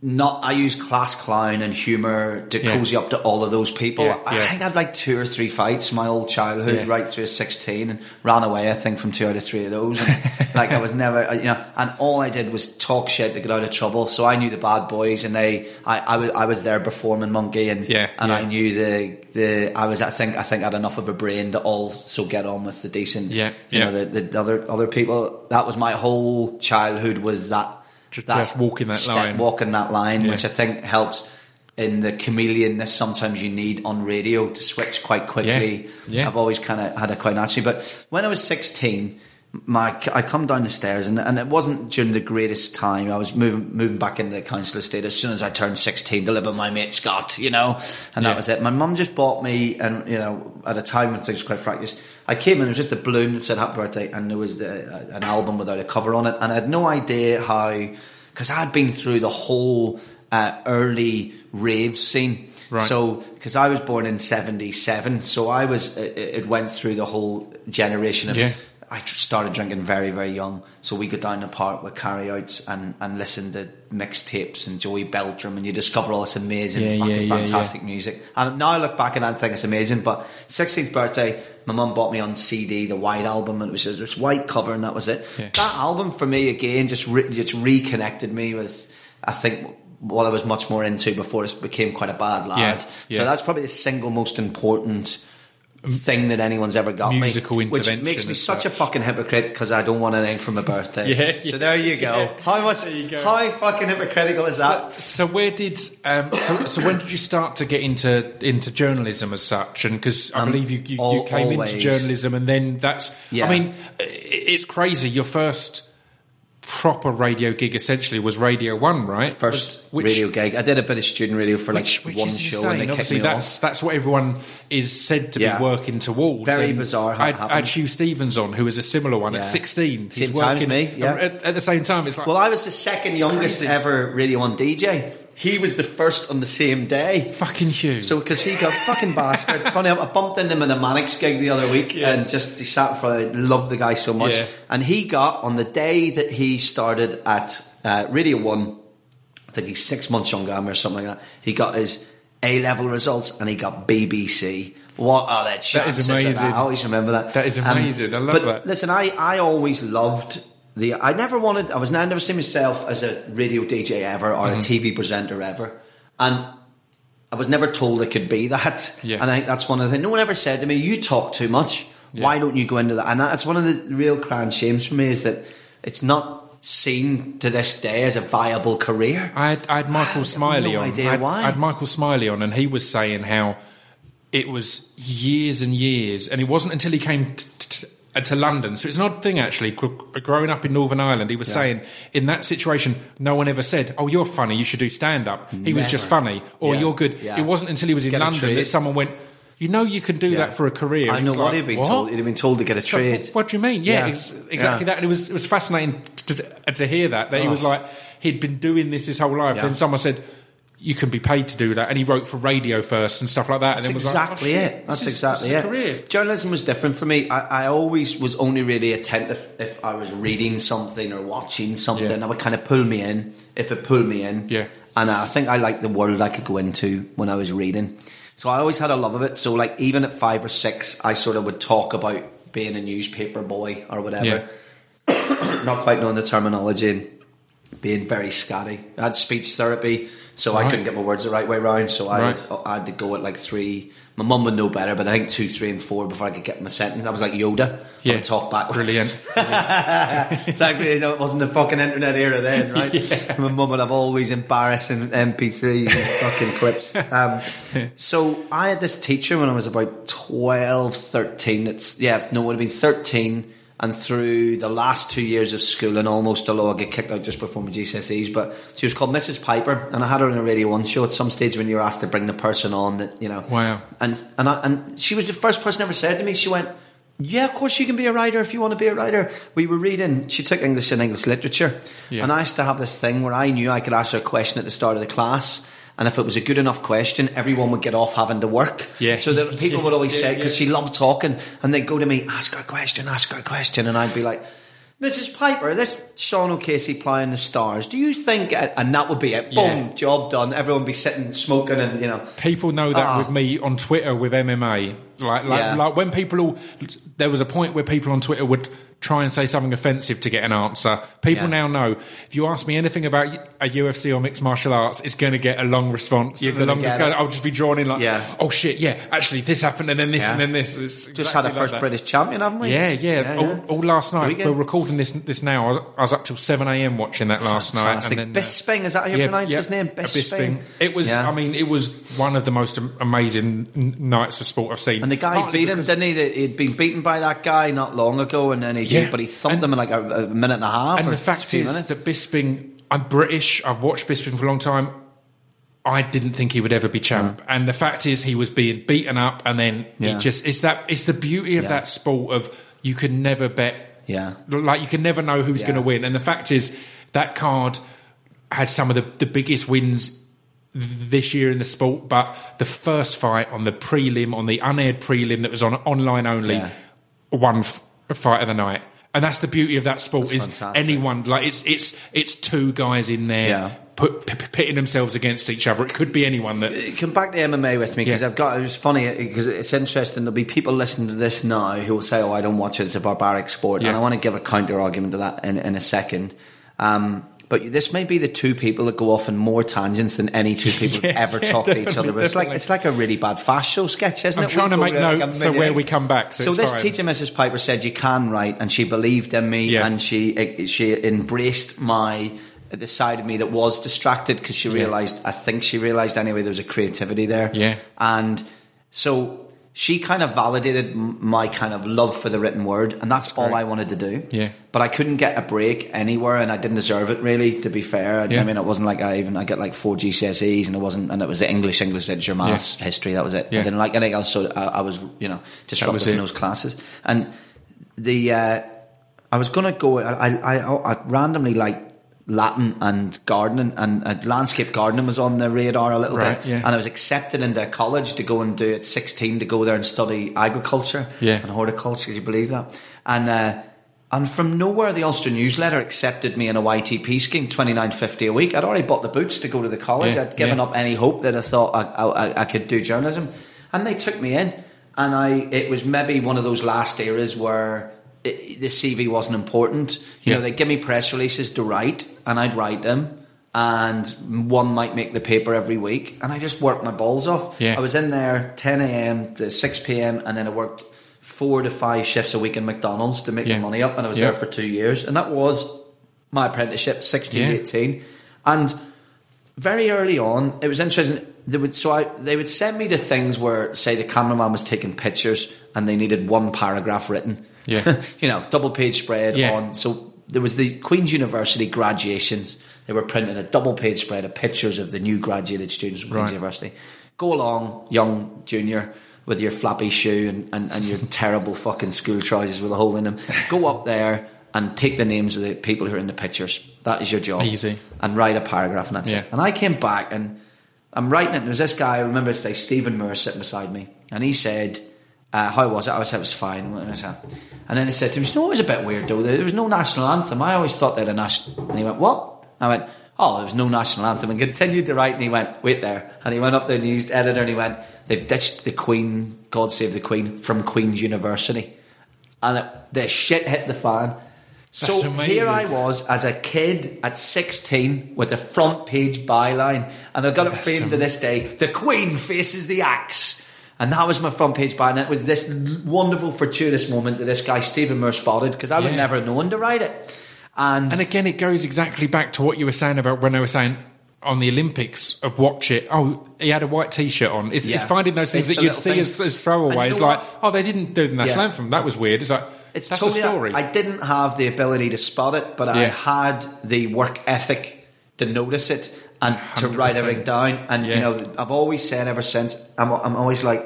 not I use class clown and humour to Yeah. cozy up to all of those people. Yeah, I yeah. think I had like two or three fights my old childhood, right through sixteen, and ran away. I think from two out of three of those. And, like I was never, uh, you know, and all I did was talk shit to get out of trouble. So I knew the bad boys, and they, I, I was, I was there performing monkey, and Yeah, and. I knew the the I was I think I think I had enough of a brain to also get on with the decent, Yeah, you know, the, the other other people. That was my whole childhood was that Just- that just walking that step, line. walking that line, Yeah. which I think helps in the chameleonness sometimes you need on radio to switch quite quickly. Yeah, yeah. I've always kind of had it quite naturally. But when I was 16, my I come down the stairs and, and it wasn't during the greatest time. I was moving moving back into the council estate as soon as I turned 16 to live with my mate Scott, you know, and Yeah. that was it. My mum just bought me, and you know, at a time when things were quite fractious. I came in, it was just a balloon that said happy birthday, and there was the, uh, an album without a cover on it, and I had no idea how, because I had been through the whole uh, early rave scene. Right. So, because I was born in '77, so I was it, it went through the whole generation of. Yeah. I started drinking very, very young, so we go down the park with carryouts and, and listen to mixtapes and Joey Beltram, and you discover all this amazing, Yeah, fucking yeah, yeah, fantastic music. And now I look back and I think it's amazing. But 16th birthday, my mum bought me on CD the White album, and it was just this white cover, and that was it. Yeah. That album for me again just re- just reconnected me with, I think. What I was much more into before it became quite a bad lad. Yeah, So that's probably the single most important thing that anyone's ever got Musical me, which makes me as such a fucking hypocrite because I don't want anything from my birthday. Yeah, So there you go. Yeah. How much? There you go. How fucking hypocritical is that? So where did um, so, so when did you start to get into into journalism as such? And because I Um, believe you you, you came always. into journalism and then that's Yeah. I mean it's crazy. Your first proper radio gig essentially was Radio One, right? First which, radio gig. I did a bit of student radio for like Which, which one is show, insane. and they kicked me that's off. that's what everyone is said to Yeah. be working towards. Very And bizarre how I I had. Huw Stephens on, who was a similar one Yeah. at sixteen. Same He's time as working me, yeah. at, at the same time. It's like Well, I was the second youngest crazy. ever Radio One DJ. He was the first on the same day. fucking Huw. So, because he got fucking bastard. Funny, I bumped into him in a Manics gig the other week, Yeah. and just he sat in front. of Loved the guy so much, Yeah. and he got on the day that he started at uh, Radio One. I think he's six months younger or something like that. He got his A level results, and he got BBC What are the chances? That is amazing. I always remember that. Um, That is amazing. I love but that. Listen, I, I always loved the. I never wanted. I was. I never seen myself as a radio DJ ever or Mm-hmm. a TV presenter ever, and I was never told I could be that. Yeah. And I think that's one of the things. No one ever said to me, "You talk too much. Yeah. Why don't you go into that?" And that's one of the real crown shames for me is that it's not seen to this day as a viable career. I had, I had Michael have Smiley no on. idea I had, why. I had Michael Smiley on, and he was saying how it was years and years, and it wasn't until he came t- t- Uh, to London. So it's an odd thing, actually. Growing up in Northern Ireland, he was saying in that situation, no one ever said, "Oh, you're funny. You should do stand up." He was just funny, or Yeah. "You're good." Yeah. It wasn't until he was in Get London that someone went, "You know, you can do Yeah. that for a career." I know what like, he'd been "What?" told. He'd have been told to get a trade. What do you mean? Yeah, Yeah. ex- exactly Yeah. that. And it was it was fascinating to, to, hear that. That he Oh. was like he'd been doing this his whole life. Yeah. Then someone said. You can be paid to do that, and he wrote for radio first and stuff like that. That's and then was exactly like, oh, shit, it. That's exactly is it. Career. Journalism was different for me. I, I always was only really attentive if I was reading something or watching something. Yeah. That would kind of pull me in if it pulled me in. Yeah. And I think I liked the world I could go into when I was reading. So I always had a love of it. So like even at five or six, I sort of would talk about being a newspaper boy or whatever. Yeah. Not quite knowing the terminology and being very scatty. I had speech therapy, so I couldn't get my words the right way round. So I, Right. I had to go at like three. My mum would know better, but I think two, three, and four before I could get my sentence. I was like Yoda. I Yeah. would talk backwards. Brilliant. exactly. It wasn't the fucking internet era then, right? My mum would have all these embarrassing MP3 fucking clips. Um, so I had this teacher when I was about 12, 13. It's, yeah, no, it would have been 13. And through the last two years of school and almost although I get kicked out just before my GCSEs, but she was called Mrs. Piper and I had her on a Radio 1 show at some stage when you were asked to bring the person on that, you know. Wow. And, and, I, and she was the first person ever said to me, she went, yeah, of course you can be a writer if you want to be a writer. We were reading, she took English and English literature. Yeah. And I used to have this thing where I knew I could ask her a question at the start of the class. And if it was a good enough question, everyone would get off having to work. Yeah. So that people would always say, because she loved talking, and they'd go to me, ask her a question, ask her a question. And I'd be like, Mrs. Piper, this Sean O'Casey Plough and the Stars, do you think, and that would be it, boom, Yeah. job done. Everyone would be sitting smoking and, you know. People know that Ah. with me on Twitter with MMA. Like, like, Yeah. like when people all, there was a point where people on Twitter would try and say something offensive to get an answer. People Yeah. now know if you ask me anything about a UFC or mixed martial arts, it's going to get a long response. You're The longest get go- it. I'll just be drawn in like, Yeah. oh shit, yeah, actually this happened and then this Yeah. and then this. It's Just had a like first that. British champion, haven't we? Yeah, yeah. All, all last night. We're recording this this now. I was, I was up till seven a.m. watching that last Fantastic. night. And then, uh, Bisping, is that how you pronounce his name? a Bisping. It was. I mean, it was one of the most amazing nights of sport I've seen. And the guy Partly beat him, didn't he? That He'd been beaten by that guy not long ago, and then he Yeah. but he thumped And- him in like a, a minute and a half. And the fact is minutes. that Bisping. I'm British. I've watched Bisping for a long time. I didn't think he would ever be champ. And the fact is, he was being beaten up, and then Yeah. he just. It's that. It's the beauty of Yeah. that sport of you can never bet yeah, like you can never know who's Yeah. going to win. And the fact is, that card had some of the, the biggest wins this year in the sport. But the first fight on the prelim, on the unaired prelim that was on online only, one f- fight of the night. And that's the beauty of that sport That's is fantastic. anyone like it's it's it's two guys in there Yeah. put, p- pitting themselves against each other. It could be anyone that come back to MMA with me because Yeah. I've got. It was funny because it's interesting. There'll be people listening to this now who will say, "Oh, I don't watch it. It's a barbaric sport," Yeah. and I want to give a counter argument to that in, in a second. Um, but this may be the two people that go off in more tangents than any two people Yeah, ever yeah, talk to each other. But it's like it's like a really bad fast show sketch, isn't I'm it? trying We to make like notes so where we come back. So, So this fine. teacher, Mrs. Piper, said you can write, and she believed in me, Yeah. and she eh, she embraced my the side of me that was distracted because she realized. I think she realized anyway there was a creativity there. Yeah. and so she kind of validated my kind of love for the written word, and that's all. I wanted to do. Yeah. but I couldn't get a break anywhere, and I didn't deserve it really. To be fair, I, Yeah. I mean, it wasn't like I even I get like four GCSEs, and it wasn't, and it was the English, English literature, maths, history. That was it. Yeah. I didn't like anything else, so I, I was you know disruptive was in those classes, and the uh, I was to go. I, I I I randomly like Latin and gardening, and uh, landscape gardening was on the radar a little Right, bit. yeah. And I was accepted into college to go and do at sixteen to go there and study agriculture Yeah. and horticulture. Can you believe that? And uh, and from nowhere, the Ulster newsletter accepted me in a YTP scheme, twenty nine fifty a week. I'd already bought the boots to go to the college. Yeah, I'd given up any hope that I thought I, I, I could do journalism, and they took me in. and I it was maybe one of those last eras where the CV wasn't important. You Yeah. know, they'd give me press releases to write, and I'd write them. And one might make the paper every week, and I just worked my balls off. Yeah. I was in there 10 a.m. to 6 p.m. and then I worked four to five shifts a week in McDonald's to make Yeah. the money up, and I was there for two years, and that was my apprenticeship, 16, Yeah. 18. and very early on, it was interesting. They would so I, they would send me to things where, say, the cameraman was taking pictures and they needed one paragraph written. Yeah. you know, double page spread Yeah. on. So there was the Queen's University graduations. They were printing a double page spread of pictures of the new graduated students from Queen's Right. University. Go along, young junior, with your flappy shoe and, and, and your terrible fucking school trousers with a hole in them. Go up there and take the names of the people who are in the pictures. That is your job. Easy. And write a paragraph and that's Yeah. it. And I came back and I'm writing it. And there was this guy, I remember this day, Stephen Moore, sitting beside me. And he said, uh, How was it? I said, It was fine. And I said- and then he said to me, know, it was a bit weird though. There was no national anthem. I always thought they had a national. And he went, What? I went, Oh, there was no national anthem. And continued to write. And he went, Wait there. And he went up to the news editor and he went, They've ditched the Queen, God save the Queen, from Queen's University. And it, the shit hit the fan. So amazing. here I was as a kid at 16 with a front page byline, and I've got it framed to this day. The Queen faces the axe. And that was my front page byline. It was this wonderful, fortuitous moment that this guy, Stephen Moore, spotted because I would never have known to write it. And, And again, it goes exactly back to what you were saying about when I was saying on the Olympics of watch it. Oh, he had a white T-shirt on. It's, Yeah. it's finding those things It's that you'd see as, as throwaways. Like, what? oh, they didn't do the national Yeah. anthem. That was weird. It's like it's that's totally a story. I didn't have the ability to spot it, but I had the work ethic to notice it and to write 100%. everything down. And you know, I've always said ever since, I'm, I'm always like,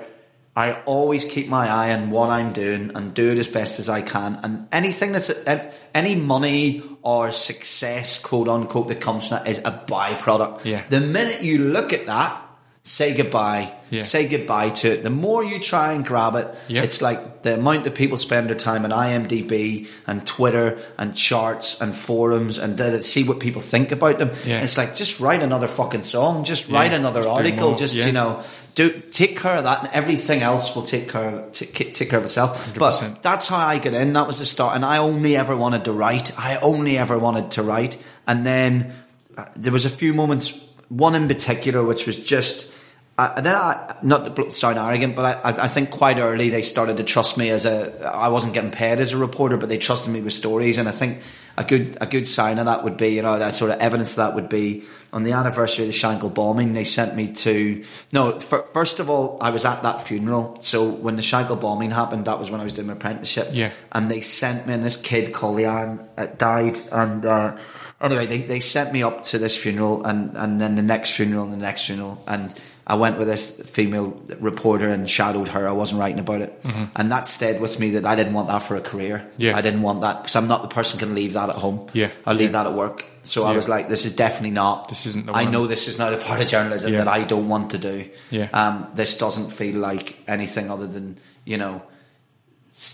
I always keep my eye on what I'm doing and do it as best as I can. And anything that's uh, any money or success, quote unquote, that comes from that is a byproduct. Yeah. The minute you look at that, say goodbye. Yeah. Say goodbye to it. The more you try and grab it, Yeah. it's like the amount that people spend their time on IMDb and Twitter and charts and forums and see what people think about them. Yeah. It's like just write another fucking song, just write Yeah, another just article, just you know, do take care of that, and everything else will take care of, take, take care of itself. But 100%. that's how I got in. That was the start, and I only ever wanted to write. I only ever wanted to write, and then uh, there was a few moments. One in particular, which was just. And then I, not to sound arrogant, but I, I I think quite early they started to trust me as a. I wasn't getting paid as a reporter, but they trusted me with stories, and I think a good a good sign of that would be, you know, that sort of evidence of that would be on the anniversary of the Shankill bombing. They sent me to no. f- first of all, I was at that funeral, so when the Shankill bombing happened, that was when I was doing my apprenticeship. Yeah. and they sent me, and this kid called Leanne uh, died, and. Uh, Anyway, they, they sent me up to this funeral and, and then the next funeral and the next funeral and I went with this female reporter and shadowed her. I wasn't writing about it. And that stayed with me that I didn't want that for a career. Mm-hmm. Yeah. I didn't want that because I'm not the person can leave that at home. Yeah. I leave Yeah. that at work. So I was like, this is definitely not. This isn't the I know this is not a part of journalism Yeah. that I don't want to do. Yeah. Um, this doesn't feel like anything other than, you know,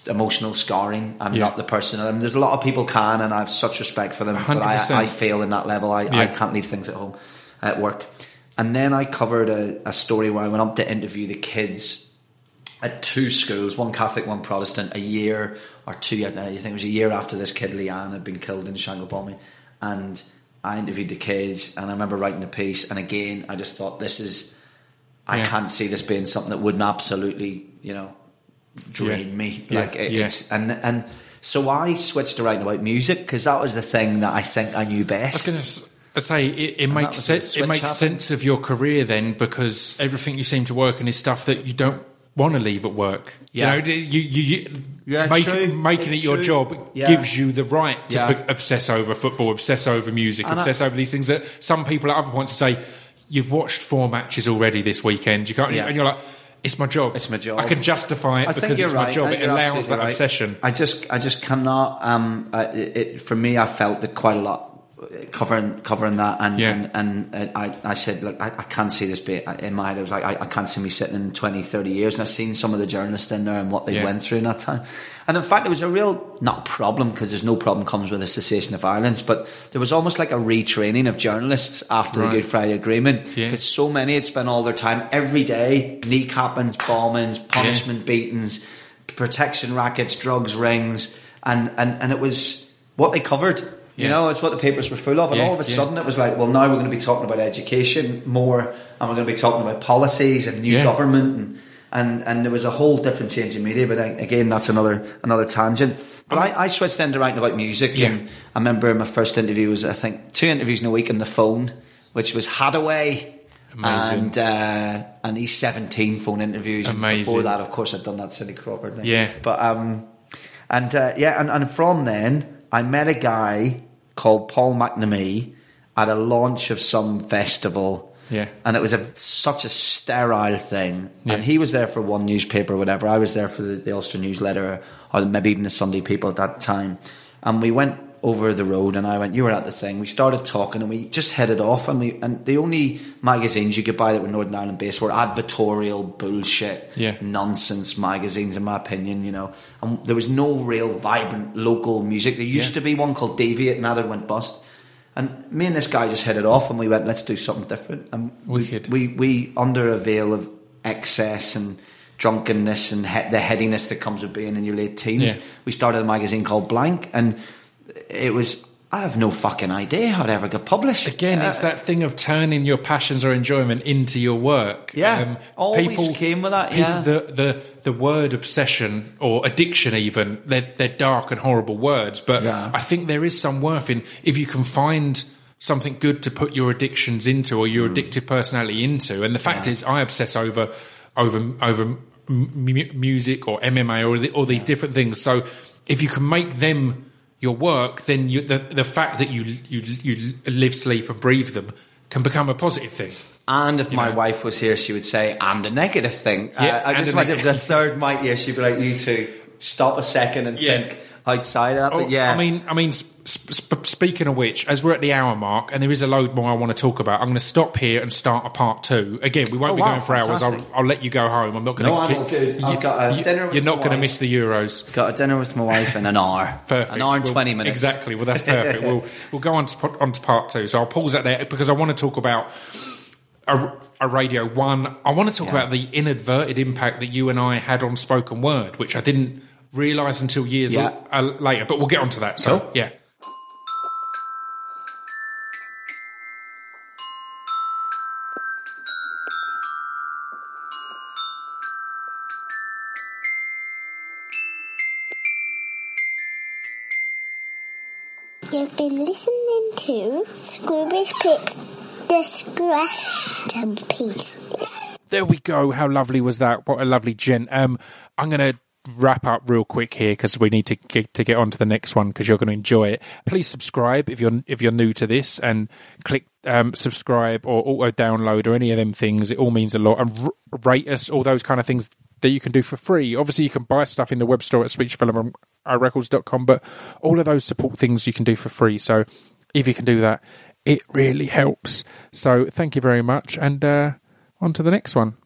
emotional scarring. I'm Yeah. not the person. I mean, there's a lot of people can, and I have such respect for them. But 100%. I, I fail in that level. I, I can't leave things at home, at work. And then I covered a, a story where I went up to interview the kids at two schools, one Catholic, one Protestant, a year or two. I think it was a year after this kid Leanne had been killed in the Shankill bombing, and I interviewed the kids, and I remember writing a piece. And again, I just thought this is. I Yeah. can't see this being something that wouldn't absolutely, you know, drain Yeah. me. Yeah. Like it, Yeah. it's and and so I switched to writing about music because that was the thing that I think I knew best. I to say it, it makes sense. It makes happened. sense of your career then because everything you seem to work in is stuff that you don't want to leave at work. Yeah. You know, you, you, you Yeah, make, true. making it your true. job Yeah. gives you the right to Yeah. obsess over football, obsess over music, And I- obsess over these things that some people at other points say. You've watched four matches already this weekend. You can't, Yeah. and you're like, "It's my job. It's my job. I can justify it I because it's right. my job. It allows that right. obsession." I just, I just cannot. Um, it, it, for me, I felt that quite a lot covering covering that, and Yeah. and, and uh, I, I said, look, I, I can't see this bit in my head. I was like, I, I can't see me sitting in 20, 30 years, and I've seen some of the journalists in there and what they Yeah. went through in that time. And in fact, it was a real not a problem because there's no problem comes with a cessation of violence, but there was almost like a retraining of journalists after Right. the Good Friday Agreement Yeah. because so many had spent all their time every day kneecappings, bombings, punishment beatings, protection rackets, drugs rings, and, and, and it was what they covered. You Yeah. know, it's what the papers were full of. And Yeah, all of a yeah. sudden it was like, well, now we're going to be talking about education more and we're going to be talking about policies and new Yeah. government and, and, and there was a whole different change in media. But I, again, that's another another tangent. But I, I switched into writing about music. Yeah. And I remember my first interview was, I think, two interviews in a week on the phone, which was Haddaway. Amazing. And uh, and he's seventeen phone interviews. And Amazing. before that, of course, I'd done that Cindy Crawford thing. Yeah. But um, and uh, yeah, and, and from then I met a guy called Paul McNamee at a launch of some festival. Yeah. And it was a such a sterile thing. Yeah. And he was there for one newspaper, or whatever. I was there for the, the Ulster newsletter, or maybe even the Sunday People at that time. And we went over the road, and I went, "You were at the thing." We started talking, and we just headed off. And we and the only magazines you could buy that were Northern Ireland based were advertorial bullshit, Yeah. nonsense magazines, in my opinion. You know, and there was no real vibrant local music. There used Yeah. to be one called Deviate, and that had went bust. And me and this guy just hit it off, and we went, "Let's do something different." And Wicked. we, we under a veil of excess and drunkenness and he- the headiness that comes with being in your late teens, Yeah. we started a magazine called Blank, and it was. I have no fucking idea how it ever got published. Again, it's Uh, that thing of turning your passions or enjoyment into your work. Um, Yeah, people, came with that, people- yeah. the, the the word obsession or addiction, even they're, they're dark and horrible words. But Yeah. I think there is some worth in if you can find something good to put your addictions into or your addictive personality into. And the fact is, I obsess over over over m- music or MMA or the, all these different things. So if you can make them your work, then you, the the fact that you you you live, sleep, and breathe them can become a positive thing. And if my know. wife was here, she would say, and a negative thing. Yeah, uh, I just imagine if the third mic here, she'd be like, you two, stop a second and Yeah. think outside of that. Oh, but yeah. I mean, I mean. Sp- sp- speaking of which, as we're at the hour mark, and there is a load more I want to talk about, I'm going to stop here and start a part two. Again, we won't Oh, be wow, going for hours. I'll. I'll let you go home. I'm not going No, to. I'm all good. I've got a dinner with You're not going to miss the Euros. Got a dinner with my wife in an hour. Perfect. An hour and We'll- 20 minutes. Exactly. Well, that's perfect. we'll we'll go on to on to part two. So I'll pause that there because I want to talk about a, a radio one. I want to talk Yeah. about the inadverted impact that you and I had on spoken word, which I didn't realise until years Yeah. l- uh, later. But we'll get onto that. So Cool. yeah. You've been listening to Scroobius Pip's Distraction Pieces. There we go. How lovely was that? What a lovely gent. Um, I'm going to wrap up real quick here because we need to get to get on to the next one because you're going to enjoy it. Please subscribe if you're if you're new to this and click um, subscribe or auto download or any of them things. It all means a lot. And r- rate us, all those kind of things that you can do for free. Obviously, you can buy stuff in the web store at speechdevelopmentrecords.com, but all of those support things you can do for free. So if you can do that, it really helps. So thank you very much, and uh, on to the next one.